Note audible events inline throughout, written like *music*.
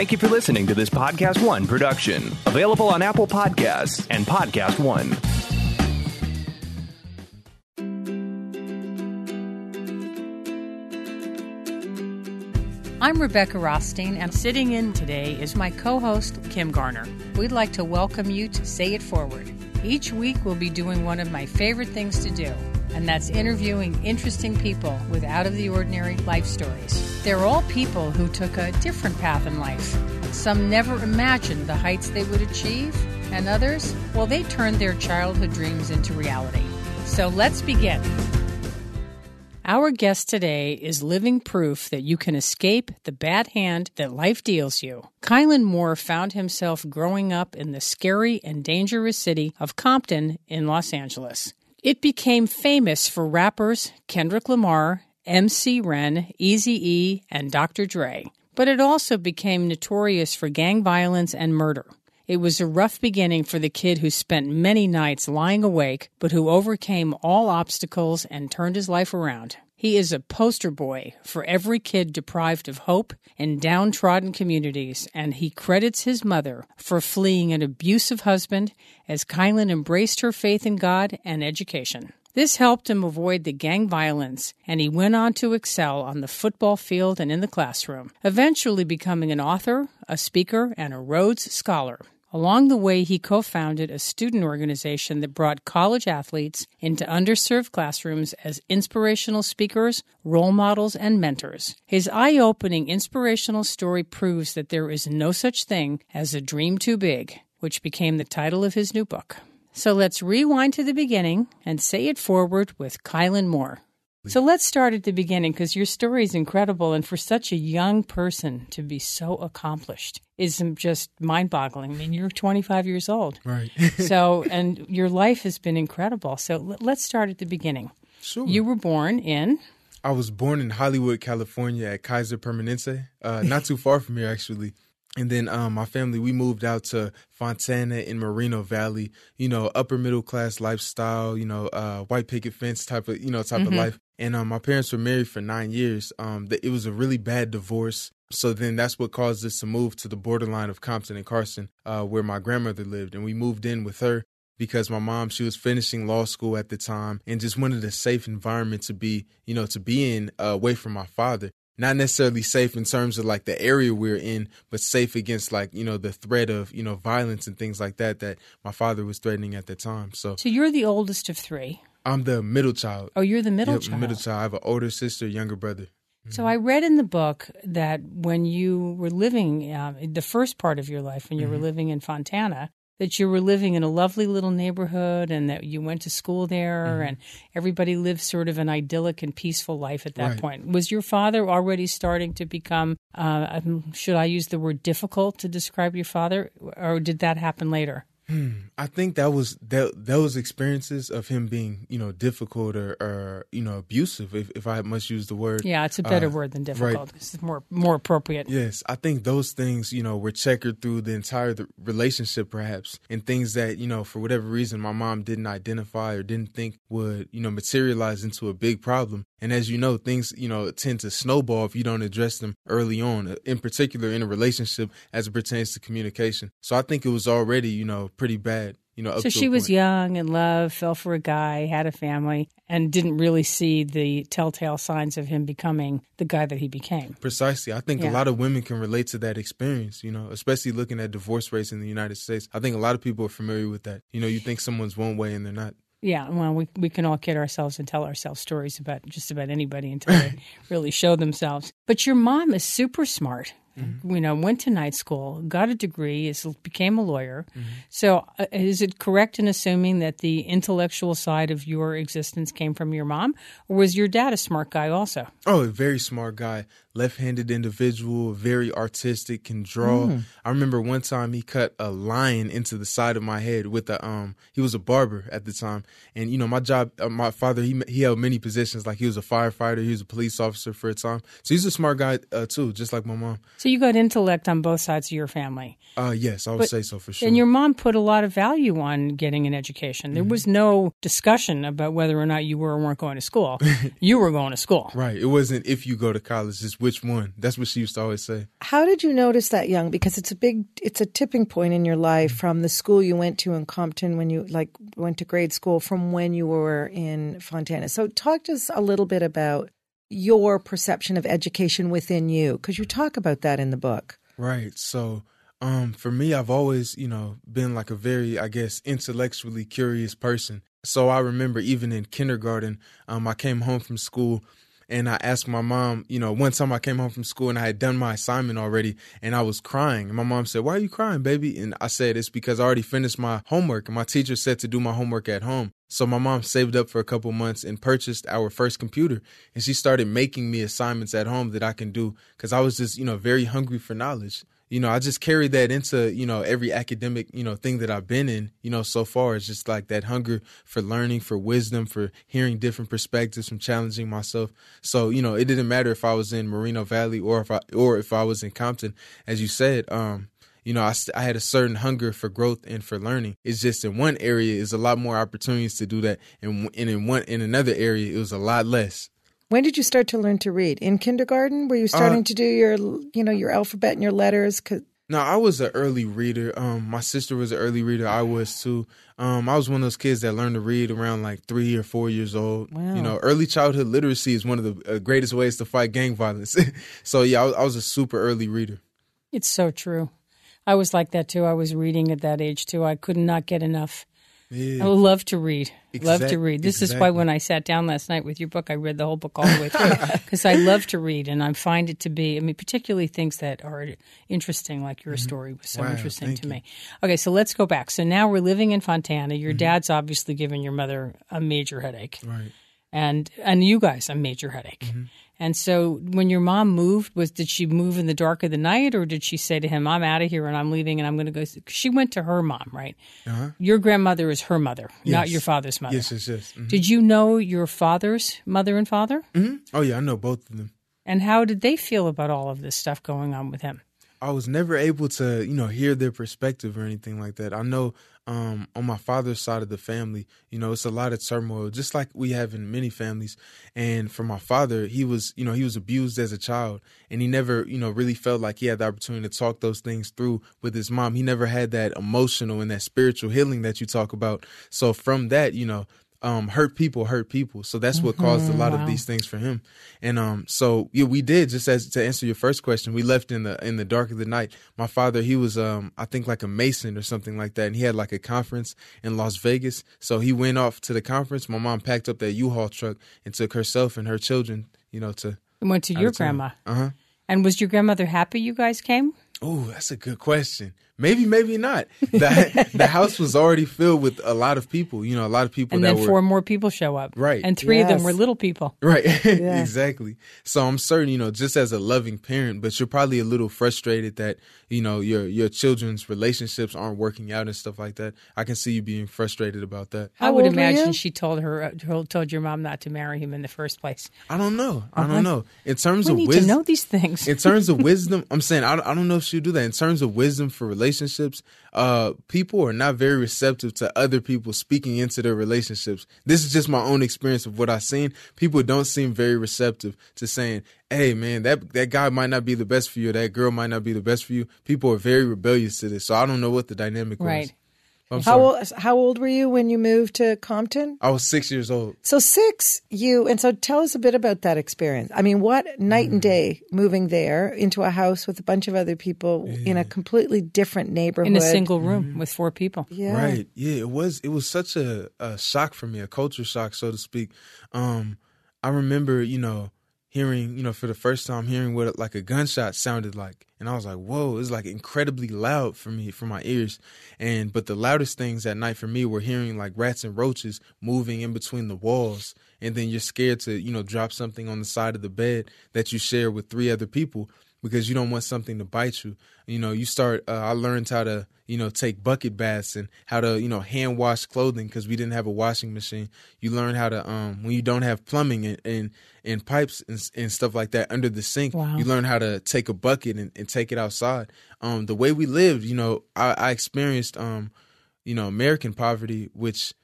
Thank you for listening to this Podcast One production, available on Apple Podcasts and Podcast One. I'm Rebecca Rothstein, and sitting in today is my co host, Kim Garner. We'd like to welcome you to Say It Forward. Each week, we'll be doing one of my favorite things to do, and that's interviewing interesting people with out of the ordinary life stories. They're all people who took a different path in life. Some never imagined the heights they would achieve, and others, well, they turned their childhood dreams into reality. So let's begin. Our guest today is living proof that you can escape the bad hand that life deals you. Kylan Moore found himself growing up in the scary and dangerous city of Compton in Los Angeles. It became famous for rappers Kendrick Lamar, MC Ren, Eazy E, and Dr. Dre. But it also became notorious for gang violence and murder. It was a rough beginning for the kid who spent many nights lying awake, but who overcame all obstacles and turned his life around. He is a poster boy for every kid deprived of hope in downtrodden communities, and he credits his mother for fleeing an abusive husband as Kylan embraced her faith in God and education. This helped him avoid the gang violence, and he went on to excel on the football field and in the classroom, eventually becoming an author, a speaker, and a Rhodes Scholar. Along the way, he co founded a student organization that brought college athletes into underserved classrooms as inspirational speakers, role models, and mentors. His eye opening inspirational story proves that there is no such thing as a dream too big, which became the title of his new book. So let's rewind to the beginning and say it forward with Kylan Moore. So let's start at the beginning because your story is incredible. And for such a young person to be so accomplished is just mind boggling. I mean, you're 25 years old. Right. *laughs* so, and your life has been incredible. So let's start at the beginning. Sure. You were born in? I was born in Hollywood, California at Kaiser Permanente, uh, not too far from here, actually. And then um, my family, we moved out to Fontana in Moreno Valley, you know, upper middle class lifestyle, you know, uh, white picket fence type of, you know, type Mm-hmm. of life. And um, my parents were married for nine years. Um, it was a really bad divorce. So then that's what caused us to move to the borderline of Compton and Carson, uh, where my grandmother lived. And we moved in with her because my mom, she was finishing law school at the time and just wanted a safe environment to be, you know, to be in uh, away from my father not necessarily safe in terms of like the area we're in, but safe against like, you know, the threat of, you know, violence and things like that that my father was threatening at the time. So So you're the oldest of three. I'm the middle child. Oh, you're the middle Yep, child. middle child. I have an older sister, younger brother. So I read in the book that when you were living, um, the first part of your life, when you Mm-hmm. were living in Fontana, that you were living in a lovely little neighborhood and that you went to school there Mm-hmm. and everybody lived sort of an idyllic and peaceful life at that Right. point. Was your father already starting to become, uh, um, should I use the word difficult to describe your father, or did that happen later? I think that was that those experiences of him being, you know, difficult or, or you know, abusive, if, if I must use the word. Yeah, it's a better Uh, word than right. difficult. It's more more appropriate. Yes, I think those things, you know, were checkered through the entire the relationship, perhaps, and things that, you know, for whatever reason, my mom didn't identify or didn't think would, you know, materialize into a big problem. And as you know, things, you know, tend to snowball if you don't address them early on, in particular in a relationship as it pertains to communication. So I think it was already, you know, pretty bad. You know, up So she was young, in love, fell for a guy, had a family, and didn't really see the telltale signs of him becoming the guy that he became. Precisely. I think Yeah. a lot of women can relate to that experience, you know, especially looking at divorce rates in the United States. I think a lot of people are familiar with that. You know, you think someone's one way and they're not. Yeah, well, we we can all kid ourselves and tell ourselves stories about just about anybody until they *laughs* really show themselves. But your mom is super smart. You know, went to night school, got a degree, is became a lawyer. So, uh, is it correct in assuming that the intellectual side of your existence came from your mom, or was your dad a smart guy also? Oh, a very smart guy, left-handed individual, very artistic, can draw. I remember one time he cut a line into the side of my head with a um. He was a barber at the time, and you know my job. Uh, my father he he held many positions, like he was a firefighter, he was a police officer for a time. So he's a smart guy uh, too, just like my mom. So you got intellect on both sides of your family. Uh, yes, I would But- say so for sure. And your mom put a lot of value on getting an education. Mm-hmm. There was no discussion about whether or not you were or weren't going to school. *laughs* you were going to school. right. It wasn't if you go to college, it's which one. That's what she used to always say. How did you notice that young? Because it's a big, it's a tipping point in your life from the school you went to in Compton when you like went to grade school from when you were in Fontana. So talk to us a little bit about your perception of education within you, because you talk about that in the book. Right. So, um, for me, I've always, you know, been like a very, I guess, intellectually curious person. So I remember even in kindergarten, um, I came home from school and I asked my mom, you know, one time I came home from school and I had done my assignment already and I was crying. And my mom said, Why are you crying, baby? And I said, It's because I already finished my homework and my teacher said to do my homework at home. So my mom saved up for a couple months and purchased our first computer and she started making me assignments at home that I can do because I was just, you know, very hungry for knowledge you know, I just carried that into, you know, every academic, you know, thing that I've been in, you know, so far. It's just like that hunger for learning, for wisdom, for hearing different perspectives, from challenging myself. So, you know, it didn't matter if I was in Moreno Valley or if I or if I was in Compton, as you said. Um, you know, I, I had a certain hunger for growth and for learning. It's just in one area is a lot more opportunities to do that, and, and in one in another area it was a lot less. When did you start to learn to read? In kindergarten? Were you starting to do your, you know, your alphabet and your letters? 'Cause- No, I was an early reader. Um, my sister was an early reader. I was too. Um, I was one of those kids that learned to read around like three or four years old. Wow. You know, early childhood literacy is one of the uh, greatest ways to fight gang violence. *laughs* so yeah, I I was a super early reader. It's so true. I was like that too. I was reading at that age too. I could not get enough. Yeah. I love to read. love to read. This is why when I sat down last night with your book, I read the whole book all the way through *laughs* because I love to read and I find it to be. I mean, particularly things that are interesting, like your story was so Mm-hmm. Wow, interesting to you. me. Okay, so let's go back. So now we're living in Fontana. Mm-hmm. Your dad's obviously given your mother a major headache, Right. and and you guys a major headache. Mm-hmm. And so when your mom moved, was did she move in the dark of the night, or did she say to him, "I'm out of here and I'm leaving and I'm going to go"? She went to her mom, right? Uh-huh. Your grandmother is her mother, not your father's mother. Yes, yes, yes. Mhm. Did you know your father's mother and father? Mhm. Oh yeah, I know both of them. And how did they feel about all of this stuff going on with him? I was never able to, you know, hear their perspective or anything like that. I know um, on my father's side of the family, you know, it's a lot of turmoil, just like we have in many families. And for my father, he was, you know, he was abused as a child, and he never, you know, really felt like he had the opportunity to talk those things through with his mom. He never had that emotional and that spiritual healing that you talk about. So from that, you know, um, hurt people hurt people. So that's what caused a lot wow. of these things for him. And um, so yeah, we did just as to answer your first question. We left in the in the dark of the night. My father, he was um, I think like a mason or something like that, and he had like a conference in Las Vegas. So he went off to the conference. My mom packed up that U-Haul truck and took herself and her children, you know, to. Went to your grandma. Uh huh. And was your grandmother happy you guys came? Oh, that's a good question. Maybe, maybe not. The *laughs* the house was already filled with a lot of people. You know, a lot of people And that then were four more people show up. Right. And three of them were little people. Right, *laughs* exactly. So I'm certain, you know, just as a loving parent, but you're probably a little frustrated that you know your your children's relationships aren't working out and stuff like that. I can see you being frustrated about that. I would imagine she told her uh, told, told your mom not to marry him in the first place. I don't know. I don't know. In terms We of need wisdom, to know these things. in terms of *laughs* wisdom, I'm saying I, I don't know if she'd do that. In terms of wisdom for relationships, uh, people are not very receptive to other people speaking into their relationships. This is just my own experience of what I've seen. People don't seem very receptive to saying, "Hey, man, that that guy might not be the best for you. That girl might not be the best for you." People are very rebellious to this, so I don't know what the dynamic was. Right. I'm How sorry. old, how old were you when you moved to Compton? I was six years old. So six, you and so tell us a bit about that experience. I mean, what night Mm. and day moving there into a house with a bunch of other people in a completely different neighborhood in a single room with four people. Yeah. Right. Yeah, it was it was such a, a shock for me, a culture shock, so to speak. Um, I remember, you know, hearing, you know, for the first time hearing what like a gunshot sounded like. And I was like, whoa, it's like incredibly loud for me, for my ears. And but the loudest things at night for me were hearing like rats and roaches moving in between the walls. And then you're scared to, you know, drop something on the side of the bed that you share with three other people. Because you don't want something to bite you. You know, you start. Uh, I learned how to you know take bucket baths and how to you know hand wash clothing because we didn't have a washing machine. You learn how to um when you don't have plumbing and and, and pipes and, and stuff like that under the sink. Wow. You learn how to take a bucket and, and take it outside. Um, the way we lived, you know, I, I experienced um, you know, American poverty, which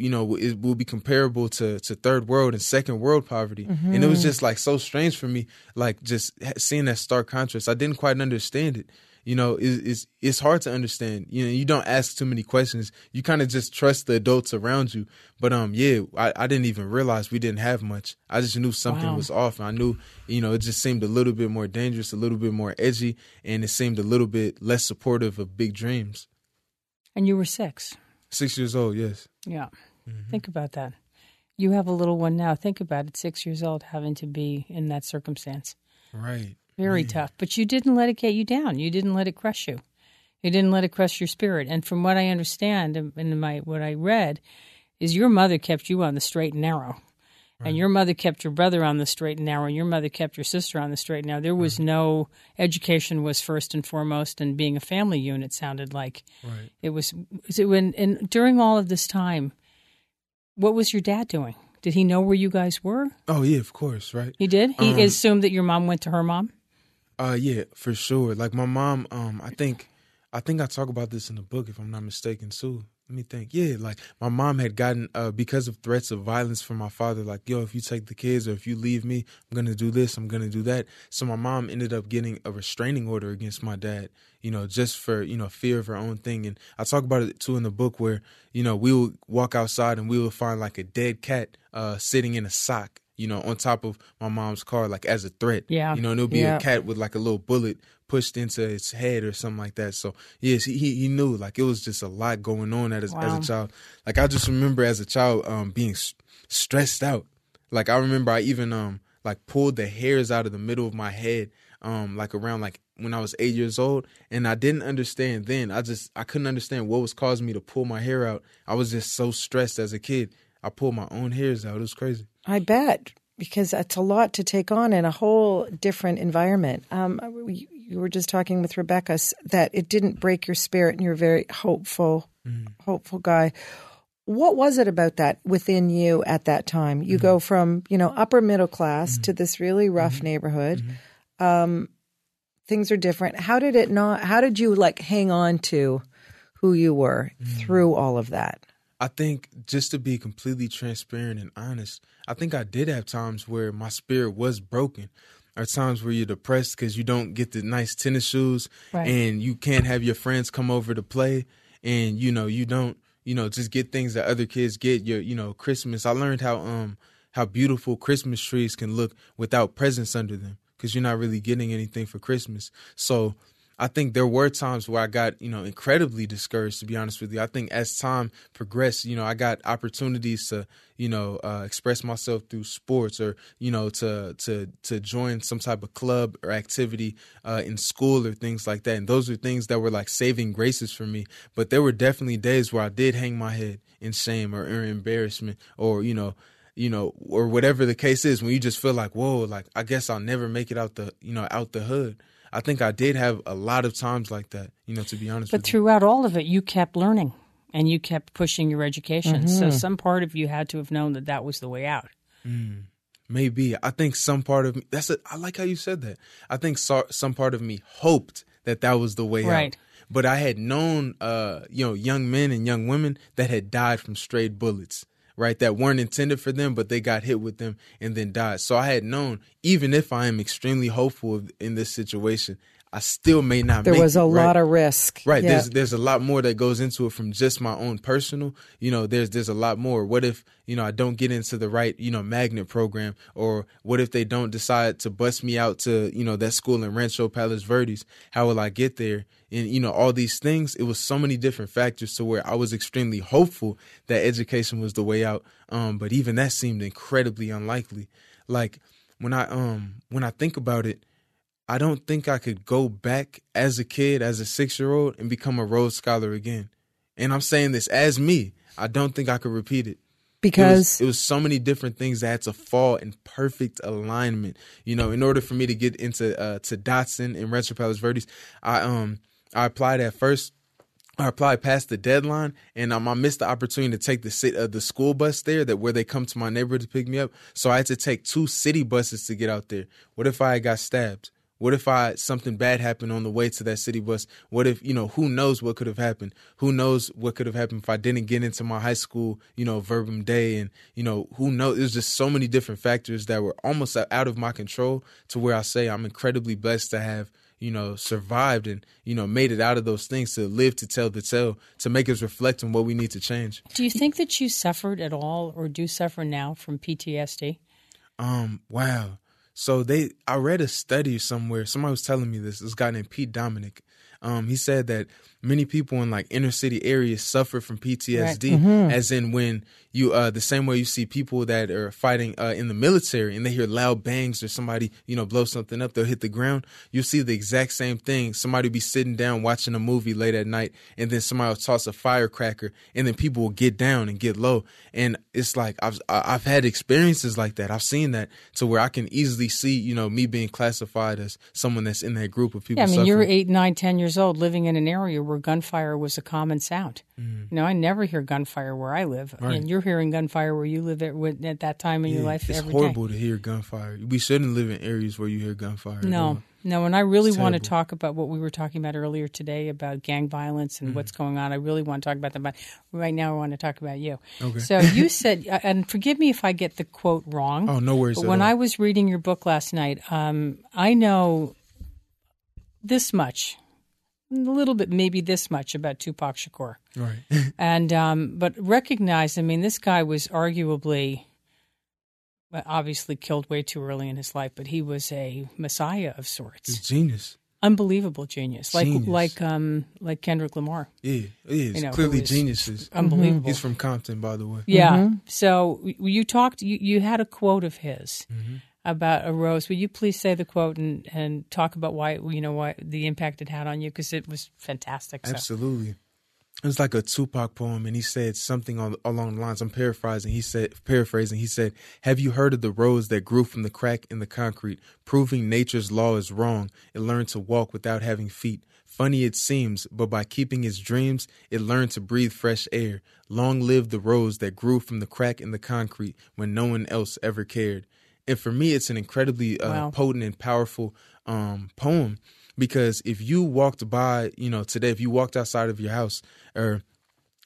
you know it will be comparable to to third world and second world poverty. Mm-hmm. and it was just like so strange for me like just seeing that stark contrast. I didn't quite understand it. You know it's it's, it's hard to understand. You know you don't ask too many questions. You kind of just trust the adults around you. But um yeah I, I didn't even realize we didn't have much. I just knew something wow. was off. I knew you know it just seemed a little bit more dangerous a little bit more edgy and it seemed a little bit less supportive of big dreams. And you were six. Six years old yes. Yeah Mm-hmm. Think about that. You have a little one now. Think about it, six years old, having to be in that circumstance. Right. Very tough. But you didn't let it get you down. You didn't let it crush you. You didn't let it crush your spirit. And from what I understand and my what I read, is your mother kept you on the straight and narrow. Right. And your mother kept your brother on the straight and narrow, and your mother kept your sister on the straight and narrow. There was right. no education was first and foremost, and being a family unit sounded like right. it was. So when and during all of this time, what was your dad doing? Did he know where you guys were? Oh yeah, of course, right. He did. He um, assumed that your mom went to her mom. Uh, yeah, for sure. Like my mom, um, I think, I think I talk about this in the book if I'm not mistaken, too let me think. Yeah, like my mom had gotten uh, because of threats of violence from my father. Like, yo, if you take the kids or if you leave me, I'm gonna do this. I'm gonna do that. So my mom ended up getting a restraining order against my dad. You know, just for you know fear of her own thing. And I talk about it too in the book where you know we would walk outside and we would find like a dead cat uh, sitting in a sock you know, on top of my mom's car, like as a threat. Yeah. You know, and there'll be yeah. a cat with like a little bullet pushed into its head or something like that. So yes, he he knew like it was just a lot going on as, wow. as a child. Like I just remember as a child um being stressed out. Like I remember I even um like pulled the hairs out of the middle of my head um like around like when I was 8 years old and I didn't understand then. I just I couldn't understand what was causing me to pull my hair out. I was just so stressed as a kid. I pulled my own hairs out. It was crazy. I bet because it's a lot to take on in a whole different environment. Um, you were just talking with Rebecca that it didn't break your spirit, and you're a very hopeful, mm. hopeful guy. What was it about that within you at that time? You mm go from you know upper middle class mm to this really rough mm-hmm. neighborhood. Mm-hmm. Um, things are different. How did it not? How did you like hang on to who you were through all of that? I think just to be completely transparent and honest, I think I did have times where my spirit was broken are times where you're depressed because you don't get the nice tennis shoes right. and you can't have your friends come over to play and you know you don't you know just get things that other kids get your you know christmas i learned how um how beautiful christmas trees can look without presents under them because you're not really getting anything for christmas so I think there were times where I got, you know, incredibly discouraged, to be honest with you. I think as time progressed, you know, I got opportunities to, you know, uh, express myself through sports or, you know, to, to, to join some type of club or activity uh, in school or things like that. And those are things that were like saving graces for me. But there were definitely days where I did hang my head in shame or, or embarrassment or, you know, you know, or whatever the case is, when you just feel like, whoa, like I guess I'll never make it out the, you know, out the hood. I think I did have a lot of times like that, you know, to be honest but throughout you. all of it, you kept learning and you kept pushing your education. Mm-hmm. So some part of you had to have known that that was the way out. Mm, maybe. I think some part of me, that's it. I like how you said that. I think so, some part of me hoped that that was the way right. out. But I had known, uh, you know, young men and young women that had died from straight bullets right? That weren't intended for them, but they got hit with them and then died. So I had known, even if I am extremely hopeful in this situation, I still may not. There was it, a right? lot of risk, right? Yeah. There's there's a lot more that goes into it from just my own personal. You know, there's there's a lot more. What if you know I don't get into the right you know magnet program, or what if they don't decide to bust me out to you know that school in Rancho Palos Verdes? How will I get there? And you know all these things. It was so many different factors to where I was extremely hopeful that education was the way out. Um, but even that seemed incredibly unlikely. Like when I um when I think about it I don't think I could go back as a kid, as a six year old, and become a Rhodes Scholar again. And I'm saying this as me. I don't think I could repeat it. Because it was, it was so many different things that had to fall in perfect alignment. You know, in order for me to get into uh, to Dodson and Rancho Palos Verdes, I um I applied at first. I applied past the deadline, and um, I missed the opportunity to take the sit, uh, the school bus there that where they come to my neighborhood to pick me up. So I had to take two city buses to get out there. What if I got stabbed? What if I something bad happened on the way to that city bus? What if you know who knows what could have happened? Who knows what could have happened if I didn't get into my high school you know Verbum Dei and you know who knows? There's just so many different factors that were almost out of my control to where I say I'm incredibly blessed to have you know survived and you know made it out of those things to live to tell the tale to make us reflect on what we need to change. Do you think that you suffered at all or do suffer now from PTSD? Um. Wow. So they, I read a study somewhere. Somebody was telling me this. This guy named Pete Dominick. Um, he said that many people in like inner city areas suffer from PTSD, right. mm-hmm. as in when you uh the same way you see people that are fighting uh in the military and they hear loud bangs or somebody you know blow something up they'll hit the ground you'll see the exact same thing somebody be sitting down watching a movie late at night and then somebody will toss a firecracker and then people will get down and get low and it's like I've I've had experiences like that I've seen that to where I can easily see you know me being classified as someone that's in that group of people yeah I mean suffering. you're eight nine ten years old living in an area where gunfire was a common sound mm. you know I never hear gunfire where I live right. and you're hearing gunfire where you live at, at that time in yeah, your life. It's horrible day. to hear gunfire. We shouldn't live in areas where you hear gunfire. No, no. And I really want to talk about what we were talking about earlier today about gang violence and mm-hmm. what's going on. I really want to talk about that. But right now, I want to talk about you. Okay. So you *laughs* said, uh, and forgive me if I get the quote wrong. Oh, no worries. But when all. I was reading your book last night, um, I know this much a little bit, maybe this much about Tupac Shakur. Right. *laughs* and um, but recognize, I mean, this guy was arguably, obviously killed way too early in his life, but he was a messiah of sorts. genius. Unbelievable genius, like genius. like um like Kendrick Lamar. Yeah, he is you know, clearly geniuses. Unbelievable. He's from Compton, by the way. Yeah. Mm-hmm. So you talked. You, you had a quote of his. Mm-hmm about a rose. Will you please say the quote and, and talk about why you know why the impact it had on you because it was fantastic. So. Absolutely. It was like a Tupac poem, and he said something on, along the lines. I'm paraphrasing. He said, paraphrasing. He said, "Have you heard of the rose that grew from the crack in the concrete, proving nature's law is wrong? It learned to walk without having feet. Funny it seems, but by keeping its dreams, it learned to breathe fresh air. Long live the rose that grew from the crack in the concrete when no one else ever cared." And for me, it's an incredibly uh, wow. potent and powerful um, poem because if you walked by, you know, today, if you walked outside of your house or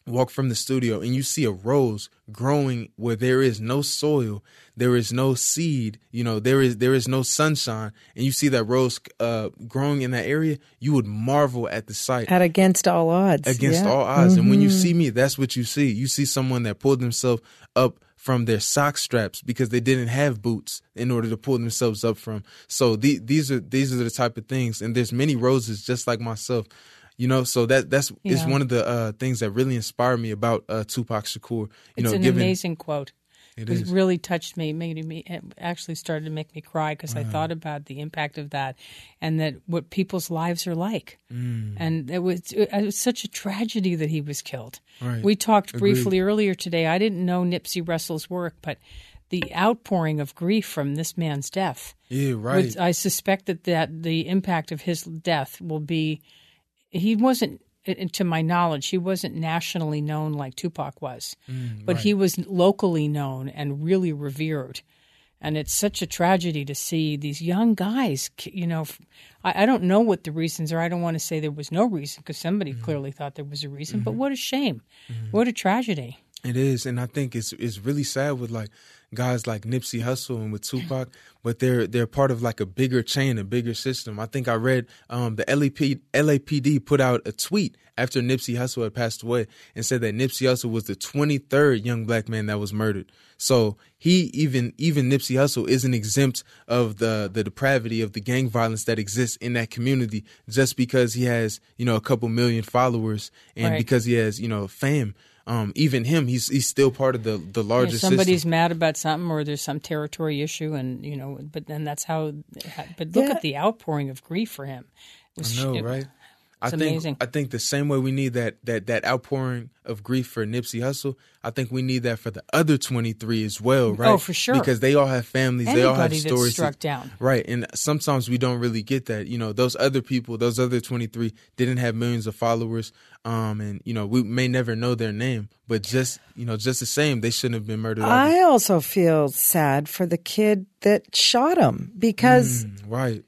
walk from the studio and you see a rose growing where there is no soil there is no seed you know there is there is no sunshine and you see that rose uh, growing in that area you would marvel at the sight at against all odds against yeah. all odds mm-hmm. and when you mm-hmm. see me that's what you see you see someone that pulled themselves up from their sock straps because they didn't have boots in order to pull themselves up from. So the, these are these are the type of things, and there's many roses just like myself, you know. So that that's yeah. is one of the uh, things that really inspired me about uh, Tupac Shakur. You it's know, an amazing quote. It, it really touched me, made me it actually started to make me cry because wow. I thought about the impact of that and that what people's lives are like. Mm. And it was, it was such a tragedy that he was killed. Right. We talked briefly earlier today. I didn't know Nipsey Russell's work, but the outpouring of grief from this man's death. Yeah, right. I suspect that, that the impact of his death will be. He wasn't to my knowledge, he wasn't nationally known like Tupac was, mm, but right. he was locally known and really revered. And it's such a tragedy to see these young guys. You know, I, I don't know what the reasons are. I don't want to say there was no reason because somebody mm-hmm. clearly thought there was a reason. Mm-hmm. But what a shame! Mm-hmm. What a tragedy! It is, and I think it's it's really sad with like guys like Nipsey Hussle and with Tupac, but they're they're part of like a bigger chain, a bigger system. I think I read um, the LAP, LAPD put out a tweet after Nipsey Hussle had passed away and said that Nipsey Hussle was the 23rd young black man that was murdered. So he even even Nipsey Hussle isn't exempt of the the depravity of the gang violence that exists in that community just because he has you know a couple million followers and right. because he has you know fame um, even him, he's he's still part of the the largest. Yeah, somebody's system. mad about something, or there's some territory issue, and you know, but then that's how. But look yeah. at the outpouring of grief for him. Was, I know, it, right? I It's think amazing. I think the same way we need that that that outpouring of grief for Nipsey Hussle, I think we need that for the other 23 as well, right? Oh, for sure. Because they all have families, they all have Anybody that's stories. struck down. Right. And sometimes we don't really get that. You know, those other people, those other 23 didn't have millions of followers. Um and you know, we may never know their name, but just, you know, just the same, they shouldn't have been murdered. I also feel sad for the kid that shot him because Mm, right.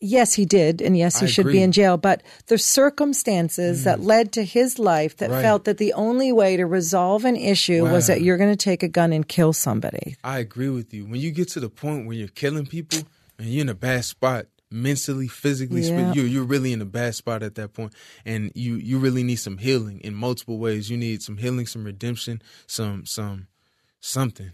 Yes, he did, and yes, he I should be agree. Mm. in jail. But the circumstances that led to his life that Right. felt that the only way to resolve an issue was that you're going to take a gun and kill somebody. I agree with you. When you get to the point where you're killing people and you're in a bad spot, mentally, physically, Yeah. spi- you're you're really in a bad spot at that point, and you you really need some healing in multiple ways. You need some healing, some redemption, some some something.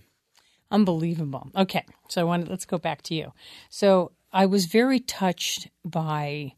Unbelievable. Okay, so I wanted let's go back to you. So I was very touched by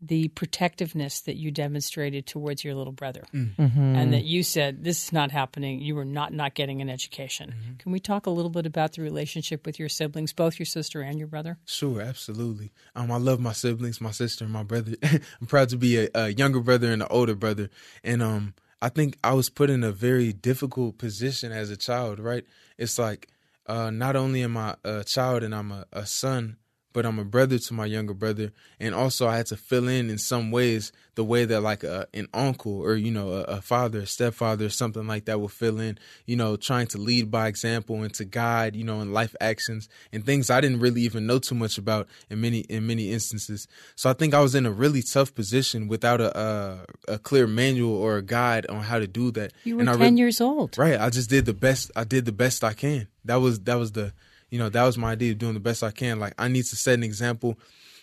the protectiveness that you demonstrated towards your little brother, and that you said this is not happening. You were not not getting an education. Can we talk a little bit about the relationship with your siblings, both your sister and your brother? Sure, absolutely. Um, I love my siblings, my sister, and my brother. *laughs* I'm proud to be a, a younger brother and an older brother. And um, I think I was put in a very difficult position as a child. Right? It's like uh, not only am I a child and I'm a, a son, but I'm a brother to my younger brother, and also I had to fill in in some ways the way that like a, an uncle or you know a, a father, a stepfather, something like that will fill in. You know, trying to lead by example and to guide. You know, in life actions and things I didn't really even know too much about in many in many instances. So I think I was in a really tough position without a a, a clear manual or a guide on how to do that. You were And I ten re- years old. Right. I just did the best. I did the best I can. That was that was the you know that was my idea of doing the best I can. Like I need to set an example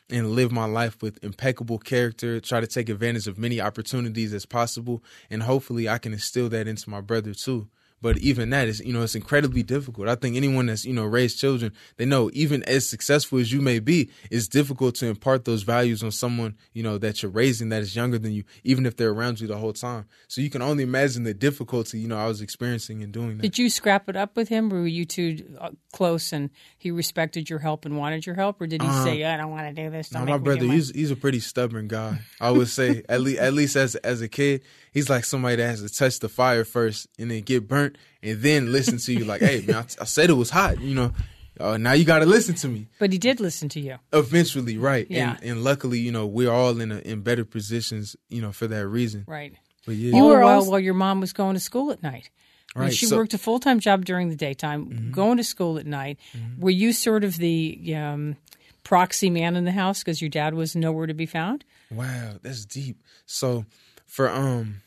and live my life with impeccable character. Try to take advantage of many opportunities as possible, and hopefully I can instill that into my brother too. But even that is, you know, it's incredibly difficult. I think anyone that's, you know, raised children, they know even as successful as you may be, it's difficult to impart those values on someone, you know, that you're raising that is younger than you, even if they're around you the whole time. So you can only imagine the difficulty, you know, I was experiencing in doing that. Did you scrap it up with him? Or were you two uh, close and he respected your help and wanted your help? Or did he say, I don't want to do this? Don't make my brother, he's he's a pretty stubborn guy. I would say at least at least as as a kid, he's like somebody that has to touch the fire first and then get burnt and then listen to you like, hey man, I, I said it was hot, you know. Uh, now you got to listen to me. But he did listen to you. Eventually, right? Yeah. And, and luckily, you know, we're all in a, in better positions, you know, for that reason. Right. But yeah, All the were while, also- while your mom was going to school at night. I mean, Right, she so- Mm-hmm. worked a full time job during the daytime, going to school at night. Were you sort of the um, proxy man in the house because your dad was nowhere to be found? Wow, that's deep. So for um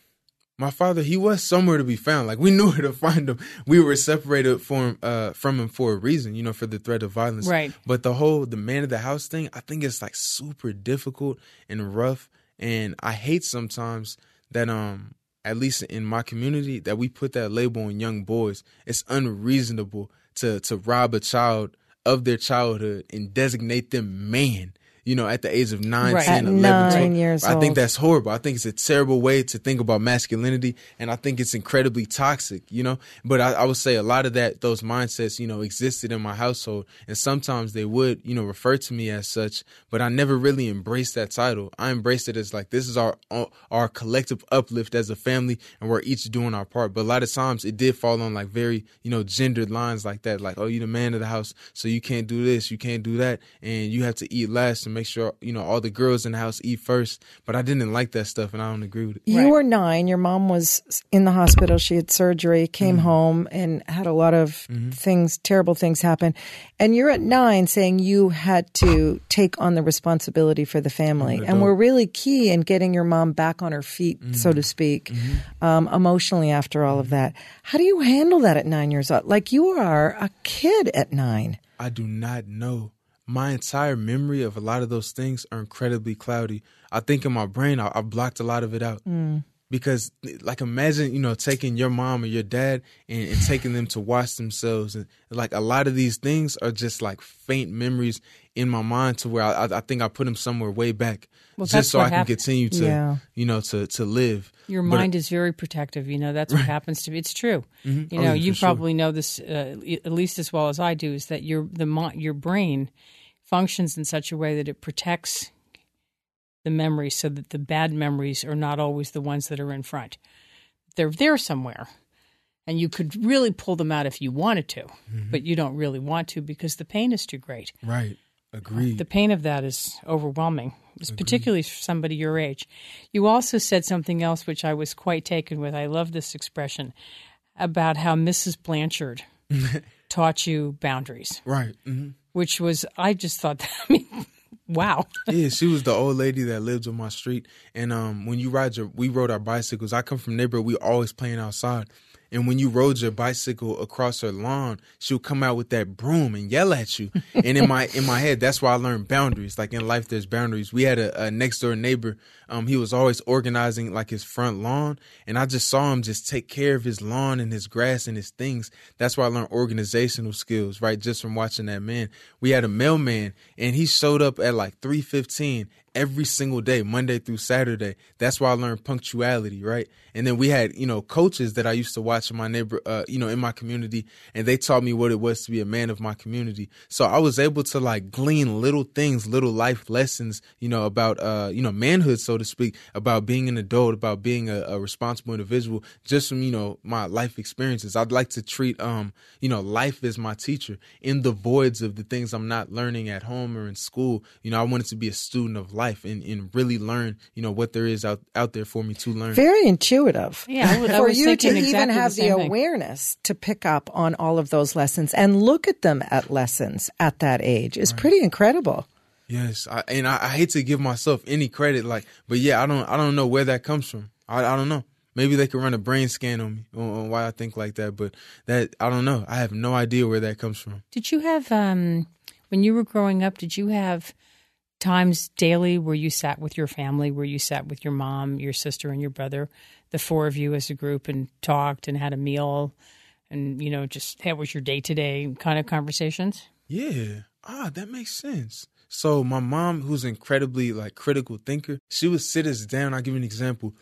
my father, he was somewhere to be found. Like we *laughs* knew where to find him. We were separated from uh from him for a reason, you know, for the threat of violence. Right. But the whole the man of the house thing, I think it's like super difficult and rough. And I hate sometimes that um at least in my community that we put that label on young boys. It's unreasonable to to rob a child of their childhood and designate them man. You know, at the age of nine, Right. 10, At 11, nine 12. years I think that's horrible. I think it's a terrible way to think about masculinity, and I think it's incredibly toxic. You know, but I, I would say a lot of that, those mindsets, you know, existed in my household, and sometimes they would, you know, refer to me as such. But I never really embraced that title. I embraced it as like this is our our collective uplift as a family, and we're each doing our part. But a lot of times it did fall on like very, you know, gendered lines like that, like oh, you're the man of the house, so you can't do this, you can't do that, and you have to eat last and make sure you know all the girls in the house eat first. But I didn't like that stuff, and I don't agree with it. You Right. were nine. Your mom was in the hospital. She had surgery, Mm-hmm. came home, and had a lot of things, terrible things happen. And you're at nine saying you had to take on the responsibility for the family. And we're really key in getting your mom back on her feet, so Mm-hmm. to speak, um, emotionally after all of that. How do you handle that at nine years old? Like you are a kid at nine. I do not know. My entire memory of a lot of those things are incredibly cloudy. I think in my brain, I, I blocked a lot of it out. Because, like, imagine, you know, taking your mom or your dad and, and taking them to wash themselves. And, like, a lot of these things are just like faint memories in my mind to where I, I, think I put them somewhere way back. Well, just so I can continue to, Yeah. you know, to, to live. Your But- mind is very protective. You know, that's what happens to me. It's true. You Oh, know, yeah, you for sure. probably know this uh, at least as well as I do. Is that your the your brain functions in such a way that it protects the memories so that the bad memories are not always the ones that are in front. They're there somewhere. And you could really pull them out if you wanted to, mm-hmm. but you don't really want to because the pain is too great. Right. Agreed. The pain of that is overwhelming, particularly for somebody your age. You also said something else which I was quite taken with. I love this expression about how Mrs. Blanchard *laughs* taught you boundaries. Right. Mm-hmm. Which was, I just thought, *laughs* that, I mean, wow. yeah, she was the old lady that lived on my street. And um, when you ride your, we rode our bicycles. I come from neighborhood, we always playing outside. And when you rode your bicycle across her lawn, she would come out with that broom and yell at you. and in my in my head, that's why I learned boundaries. Like in life, there's boundaries. We had a, a next door neighbor. Um, he was always organizing like his front lawn, and I just saw him just take care of his lawn and his grass and his things. That's why I learned organizational skills, right? Just from watching that man. We had a mailman, and he showed up at like three fifteen every single day, Monday through Saturday. That's why I learned punctuality, right? And then we had, you know, coaches that I used to watch in my neighbor, uh, you know, in my community, and they taught me what it was to be a man of my community. So I was able to like glean little things, little life lessons, you know, about, uh, you know, manhood, so to speak, about being an adult, about being a, a responsible individual, just from, you know, my life experiences. I'd like to treat, um, you know, life as my teacher in the voids of the things I'm not learning at home or in school. You know, I wanted to be a student of life life and, and really learn, you know, what there is out, out there for me to learn. Very intuitive. Yeah. I, I for you to exactly even have the, the awareness to pick up on all of those lessons and look at them at lessons at that age is right. pretty incredible. Yes, I, and I, I, hate to give myself any credit, like, but yeah, I don't, I don't know where that comes from. I, I don't know. Maybe they could run a brain scan on me on, on, why I think like that, but that I don't know. I have no idea where that comes from. Did you have, um, when you were growing up, did you have times daily where you sat with your family, where you sat with your mom, your sister, and your brother, the four of you as a group, and talked and had a meal, and you know, just that was your day to day kind of conversations? Yeah. Ah, that makes sense. So my mom, who's incredibly like critical thinker, she would sit us down. I'll give you an example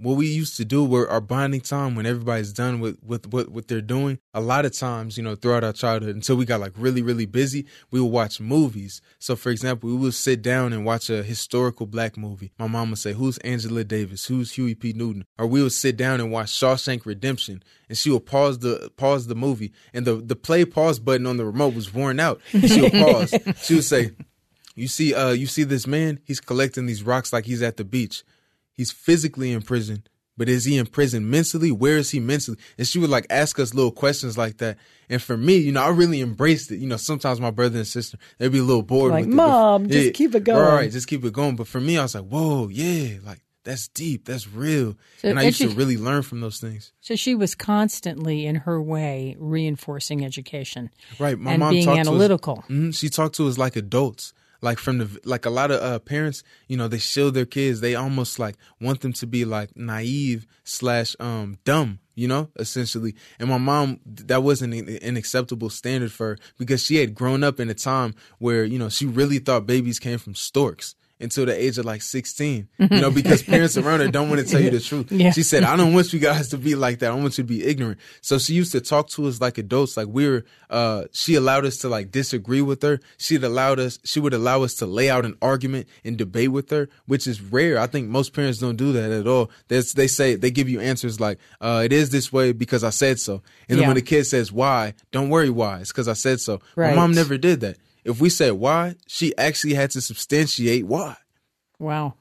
what we used to do were our bonding time when everybody's done with, with what, what they're doing. A lot of times, you know, throughout our childhood, until we got like really, really busy, we would watch movies. So, for example, we would sit down and watch a historical black movie. My mom would say, Who's Angela Davis? Who's Huey P. Newton? Or we would sit down and watch Shawshank Redemption. And she would pause the pause the movie. And the, the play pause button on the remote was worn out. She would pause. *laughs* she would say, You see, uh, you see this man? He's collecting these rocks like he's at the beach. He's physically in prison, but is he in prison mentally? Where is he mentally? And she would like ask us little questions like that. And for me, you know, I really embraced it. You know, sometimes my brother and sister, they'd be a little bored like, with Mom, it. just yeah, keep it going. All right, just keep it going. But for me, I was like, whoa, yeah, like that's deep, that's real. So and I used edu- to really learn from those things. So she was constantly, in her way, reinforcing education. Right, my and mom being analytical. Us, mm-hmm, she talked to us like adults like from the like a lot of uh, parents you know they shield their kids. They almost like want them to be like naive slash um dumb you know essentially. And my mom that wasn't an acceptable standard for her because she had grown up in a time where you know she really thought babies came from storks until the age of like 16, you know, because *laughs* parents around her don't want to tell you the truth. Yeah. She said, I don't want you guys to be like that. I want you to be ignorant. So she used to talk to us like adults. Like we were, uh, she allowed us to like disagree with her. She'd allowed us, she would allow us to lay out an argument and debate with her, which is rare. I think most parents don't do that at all. They say, they give you answers like, uh, it is this way because I said so. And then yeah. when the kid says why, don't worry why. It's because I said so. Right. My mom never did that. If we said why, she actually had to substantiate why. Wow.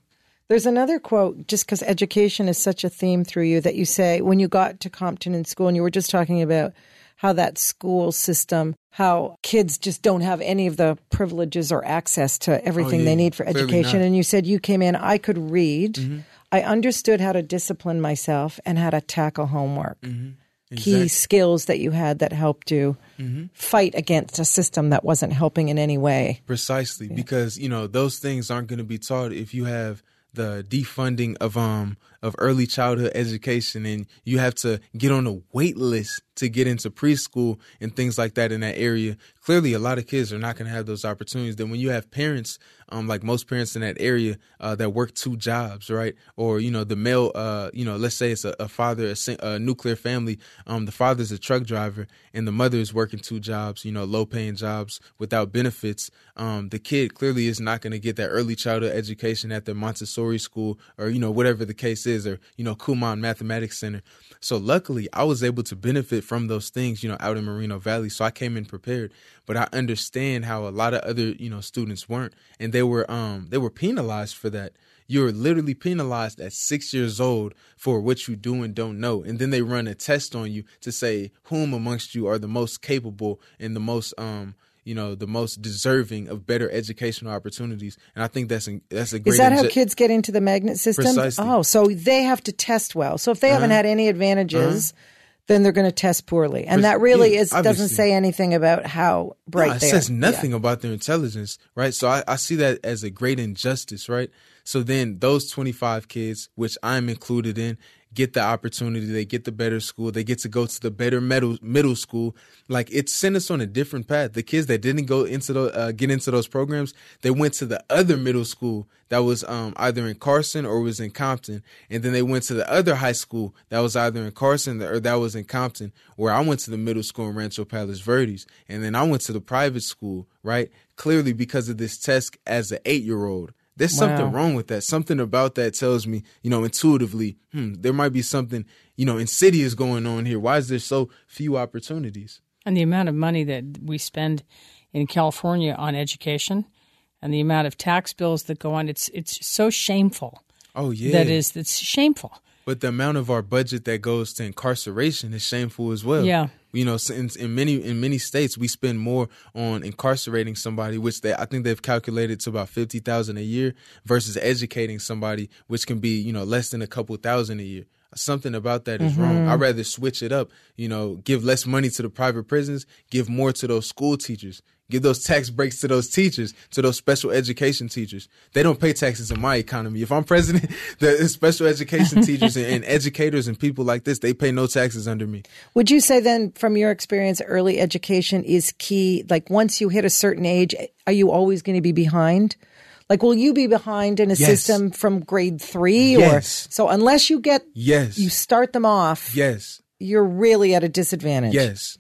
There's another quote, just because education is such a theme through you, that you say when you got to Compton in school, and you were just talking about how that school system, how kids just don't have any of the privileges or access to everything oh, yeah. they need for education. And you said you came in, I could read, mm-hmm. I understood how to discipline myself and how to tackle homework. Mm-hmm. Exactly. Key skills that you had that helped you mm-hmm. fight against a system that wasn't helping in any way. Precisely, yeah. because you know those things aren't going to be taught if you have the defunding of um of early childhood education and you have to get on a wait list to get into preschool and things like that in that area. Clearly, a lot of kids are not going to have those opportunities. Then when you have parents, um, like most parents in that area, uh, that work two jobs, right? Or you know, the male, uh, you know, let's say it's a, a father, a, a, nuclear family. Um, the father's a truck driver and the mother is working two jobs, you know, low paying jobs without benefits. Um, the kid clearly is not going to get that early childhood education at the Montessori school or you know whatever the case is, or you know, Kumon Mathematics Center. So luckily, I was able to benefit from those things, you know, out in Moreno Valley. So I came in prepared, but I understand how a lot of other, you know, students weren't, and they were, um, they were penalized for that. You're literally penalized at six years old for what you do and don't know, and then they run a test on you to say whom amongst you are the most capable and the most, um, you know the most deserving of better educational opportunities and i think that's a, that's a great is that how kids get into the magnet system Precisely. oh so they have to test well so if they uh-huh. haven't had any advantages uh-huh. Then they're going to test poorly and that really yeah, is obviously. doesn't say anything about how bright no, it says nothing yeah. about their intelligence right so I, I see that as a great injustice right so then those 25 kids which i'm included in get the opportunity, they get the better school, they get to go to the better middle middle school. Like it sent us on a different path. The kids that didn't go into the uh, get into those programs, they went to the other middle school that was um, either in Carson or was in Compton, and then they went to the other high school that was either in Carson or that was in Compton. Where I went to the middle school in Rancho Palos Verdes, and then I went to the private school. Right, clearly because of this test as an eight year old. There's wow. something wrong with that. Something about that tells me, you know, intuitively, hmm, there might be something, you know, insidious going on here. Why is there so few opportunities? And the amount of money that we spend in California on education and the amount of tax bills that go on, it's it's so shameful. Oh yeah. That is it's shameful. But the amount of our budget that goes to incarceration is shameful as well. Yeah. You know, in, in many in many states, we spend more on incarcerating somebody, which they I think they've calculated to about fifty thousand a year, versus educating somebody, which can be you know less than a couple thousand a year something about that is mm-hmm. wrong. I'd rather switch it up, you know, give less money to the private prisons, give more to those school teachers, give those tax breaks to those teachers, to those special education teachers. They don't pay taxes in my economy. If I'm president, *laughs* the special education teachers and, and, educators and people like this, they pay no taxes under me. Would you say then, from your experience, early education is key? Like once you hit a certain age, are you always going to be behind? Like, will you be behind in a yes. system from grade three? Yes. Or so unless you get yes, you start them off. Yes, you're really at a disadvantage. Yes,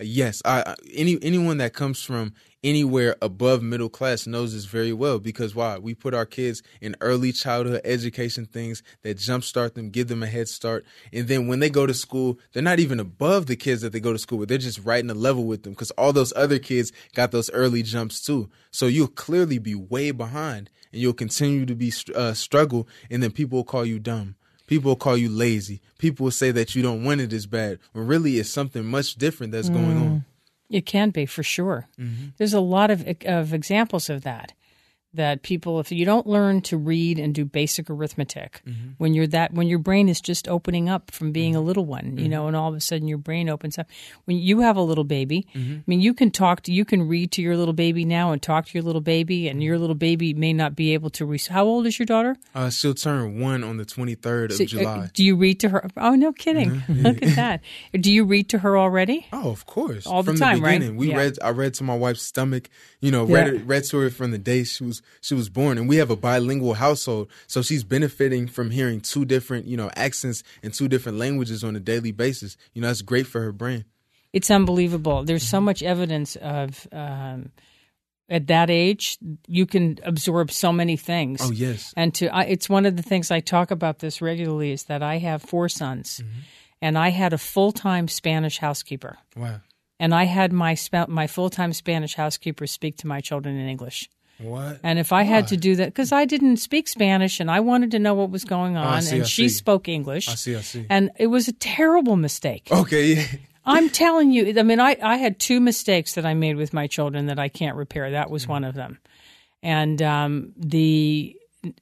yes. I, any anyone that comes from anywhere above middle class knows this very well because why? We put our kids in early childhood education things that jumpstart them, give them a head start. And then when they go to school, they're not even above the kids that they go to school with. They're just right in the level with them because all those other kids got those early jumps too. So you'll clearly be way behind and you'll continue to be uh, struggle and then people will call you dumb. People will call you lazy. People will say that you don't want it as bad when really it's something much different that's mm. going on. It can be for sure. Mm-hmm. There's a lot of of examples of that that people if you don't learn to read and do basic arithmetic mm-hmm. when you're that when your brain is just opening up from being mm-hmm. a little one you mm-hmm. know and all of a sudden your brain opens up when you have a little baby mm-hmm. i mean you can talk to you can read to your little baby now and talk to your little baby and your little baby may not be able to read how old is your daughter uh, she'll turn one on the 23rd of so, uh, july uh, do you read to her oh no kidding mm-hmm. *laughs* look at that do you read to her already oh of course all the from time the beginning right? we yeah. read i read to my wife's stomach you know read, yeah. read to her from the day she was she was born. And we have a bilingual household. So she's benefiting from hearing two different you know accents and two different languages on a daily basis. You know that's great for her brain. It's unbelievable. There's so much evidence of um, at that age you can absorb so many things. Oh yes. And to I, it's one of the things i talk about this regularly is that i have four sons. Mm-hmm. and i had a full-time spanish housekeeper. Wow. And i had my my full-time spanish housekeeper speak to my children in english what? And if I Why? had to do that, because I didn't speak Spanish and I wanted to know what was going on, oh, see, and I she see. spoke English. I see, I see. And it was a terrible mistake. Okay. I'm telling you, I mean, I, I had two mistakes that I made with my children that I can't repair. That was mm-hmm. one of them. And um, the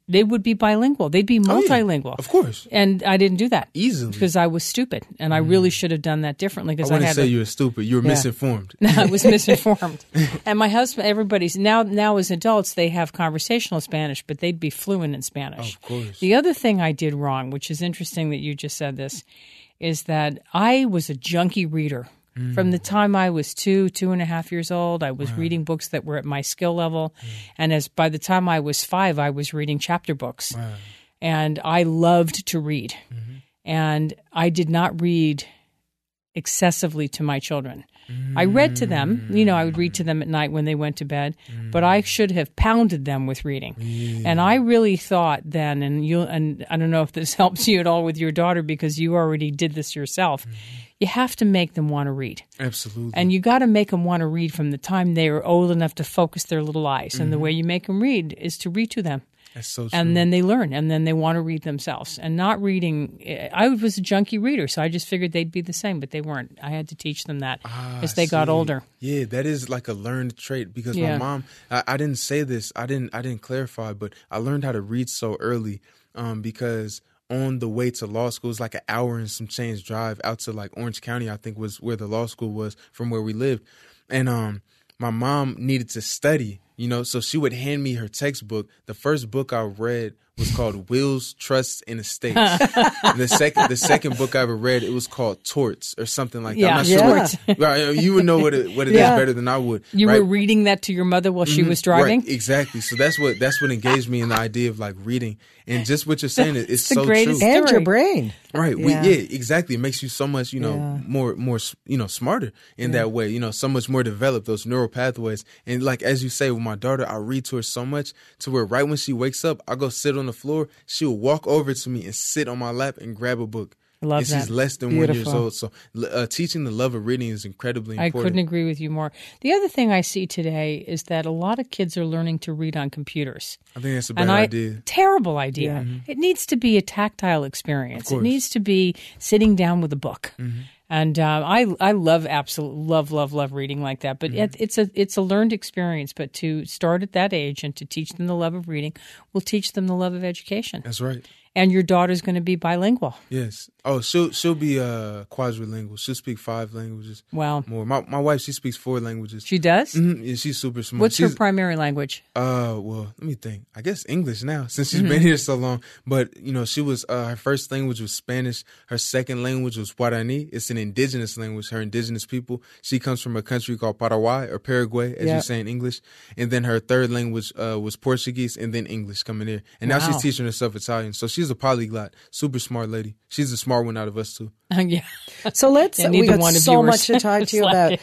they would be bilingual. They'd be multilingual. Oh, yeah. Of course. And I didn't do that easily because I was stupid, and I really mm. should have done that differently. Because I wouldn't I had say a, you were stupid. You were yeah. misinformed. No, *laughs* I was misinformed. *laughs* and my husband, everybody's now now as adults, they have conversational Spanish, but they'd be fluent in Spanish. Of course. The other thing I did wrong, which is interesting that you just said this, is that I was a junkie reader. From the mm. time I was two, two and a half years old, I was reading books that were at my skill level, mm. and as by the time I was five, I was reading chapter books, and I loved to read, mm-hmm. and I did not read excessively to my children. I read to them, you know, I would read to them at night when they went to bed, but I should have pounded them with reading. And I really thought then, and you, and I don't know if this *laughs* helps you at all with your daughter because you already did this yourself. Mm-hmm. You have to make them want to read. Absolutely. And you got to make them want to read from the time they are old enough to focus their little eyes. And the mm-hmm. way you make them read is to read to them so and then they learn and then they want to read themselves and not reading i was a junkie reader so i just figured they'd be the same but they weren't i had to teach them that as they got Ah, older Yeah, that is like a learned trait because Yeah. my mom. I, I didn't say this. I didn't. I didn't clarify, but I learned how to read so early um, because on the way to law school, it was like an hour and some change drive out to like Orange County. I think was where the law school was from where we lived, and um, my mom needed to study. You know, so she would hand me her textbook. The first book I read was called Wills, Trusts, and Estates. And the second, the second book I ever read, it was called Torts or something like that. Yeah, I'm not sure Torts. what- you would know what it what it is Yeah. better than I would. you right? were reading that to your mother while she mm-hmm. was driving Right, exactly. So that's what that's what engaged me in the idea of like reading and just what you're saying. It, it's the so greatest true. and your brain. Right. We, Yeah. yeah, exactly. It makes you so much, you know, Yeah. more, more, you know, smarter in that way. You know, so much more developed those neural pathways. And like as you say, with my daughter, I read to her so much to where right when she wakes up, I go sit on the floor. She'll walk over to me and sit on my lap and grab a book. Love and she's less than one years old. So uh, teaching the love of reading is incredibly important. I couldn't agree with you more. The other thing I see today is that a lot of kids are learning to read on computers. I think that's a bad and I, idea. Terrible idea. It needs to be a tactile experience. It needs to be sitting down with a book. And uh, I I love absolute love love love reading like that. But it, it's a it's a learned experience. But to start at that age and to teach them the love of reading will teach them the love of education. That's right. And your daughter's going to be bilingual. Yes. Oh, she'll she'll be uh quadrilingual. She'll speak five languages. Wow. More. My my wife she speaks four languages. She does. Mhm, yeah, she's super smart. What's her primary language? Uh, well, let me think. I guess English now since she's Mm-hmm. been here so long. But you know, she was uh, her first language was Spanish. Her second language was Guarani. It's an indigenous language. Her indigenous people. She comes from a country called Paraguay or Paraguay, as Yeah. you say in English. And then her third language uh, was Portuguese, and then English coming in. And now she's teaching herself Italian. So she's a polyglot. Super smart lady. She's the smart one out of us too. *laughs* yeah. So let's. Yeah, we neither got one so much to talk to you *laughs* about.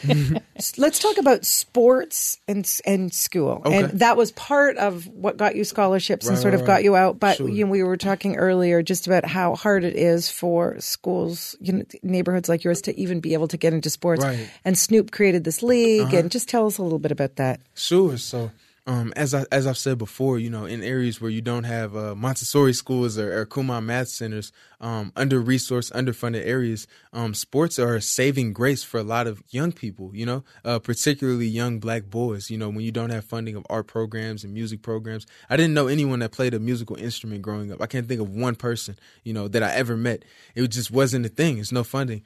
let's talk about sports and and school. Okay. And that was part of what got you scholarships and Right, sort of right, got right. you out. But Sure. you know, we were talking earlier just about how hard it is for schools, you know, neighborhoods like yours to even be able to get into sports. Right. Uh-huh. And Snoop created this league, and just tell us a little bit about that. Sure. So, um, as I as I've said before, you know, in areas where you don't have uh, Montessori schools or, or Kumon math centers, um, under resourced, underfunded areas, um, sports are a saving grace for a lot of young people. You know, uh, particularly young black boys. You know, when you don't have funding of art programs and music programs. I didn't know anyone that played a musical instrument growing up. I can't think of one person, you know, that I ever met. It just wasn't a thing. It's no funding.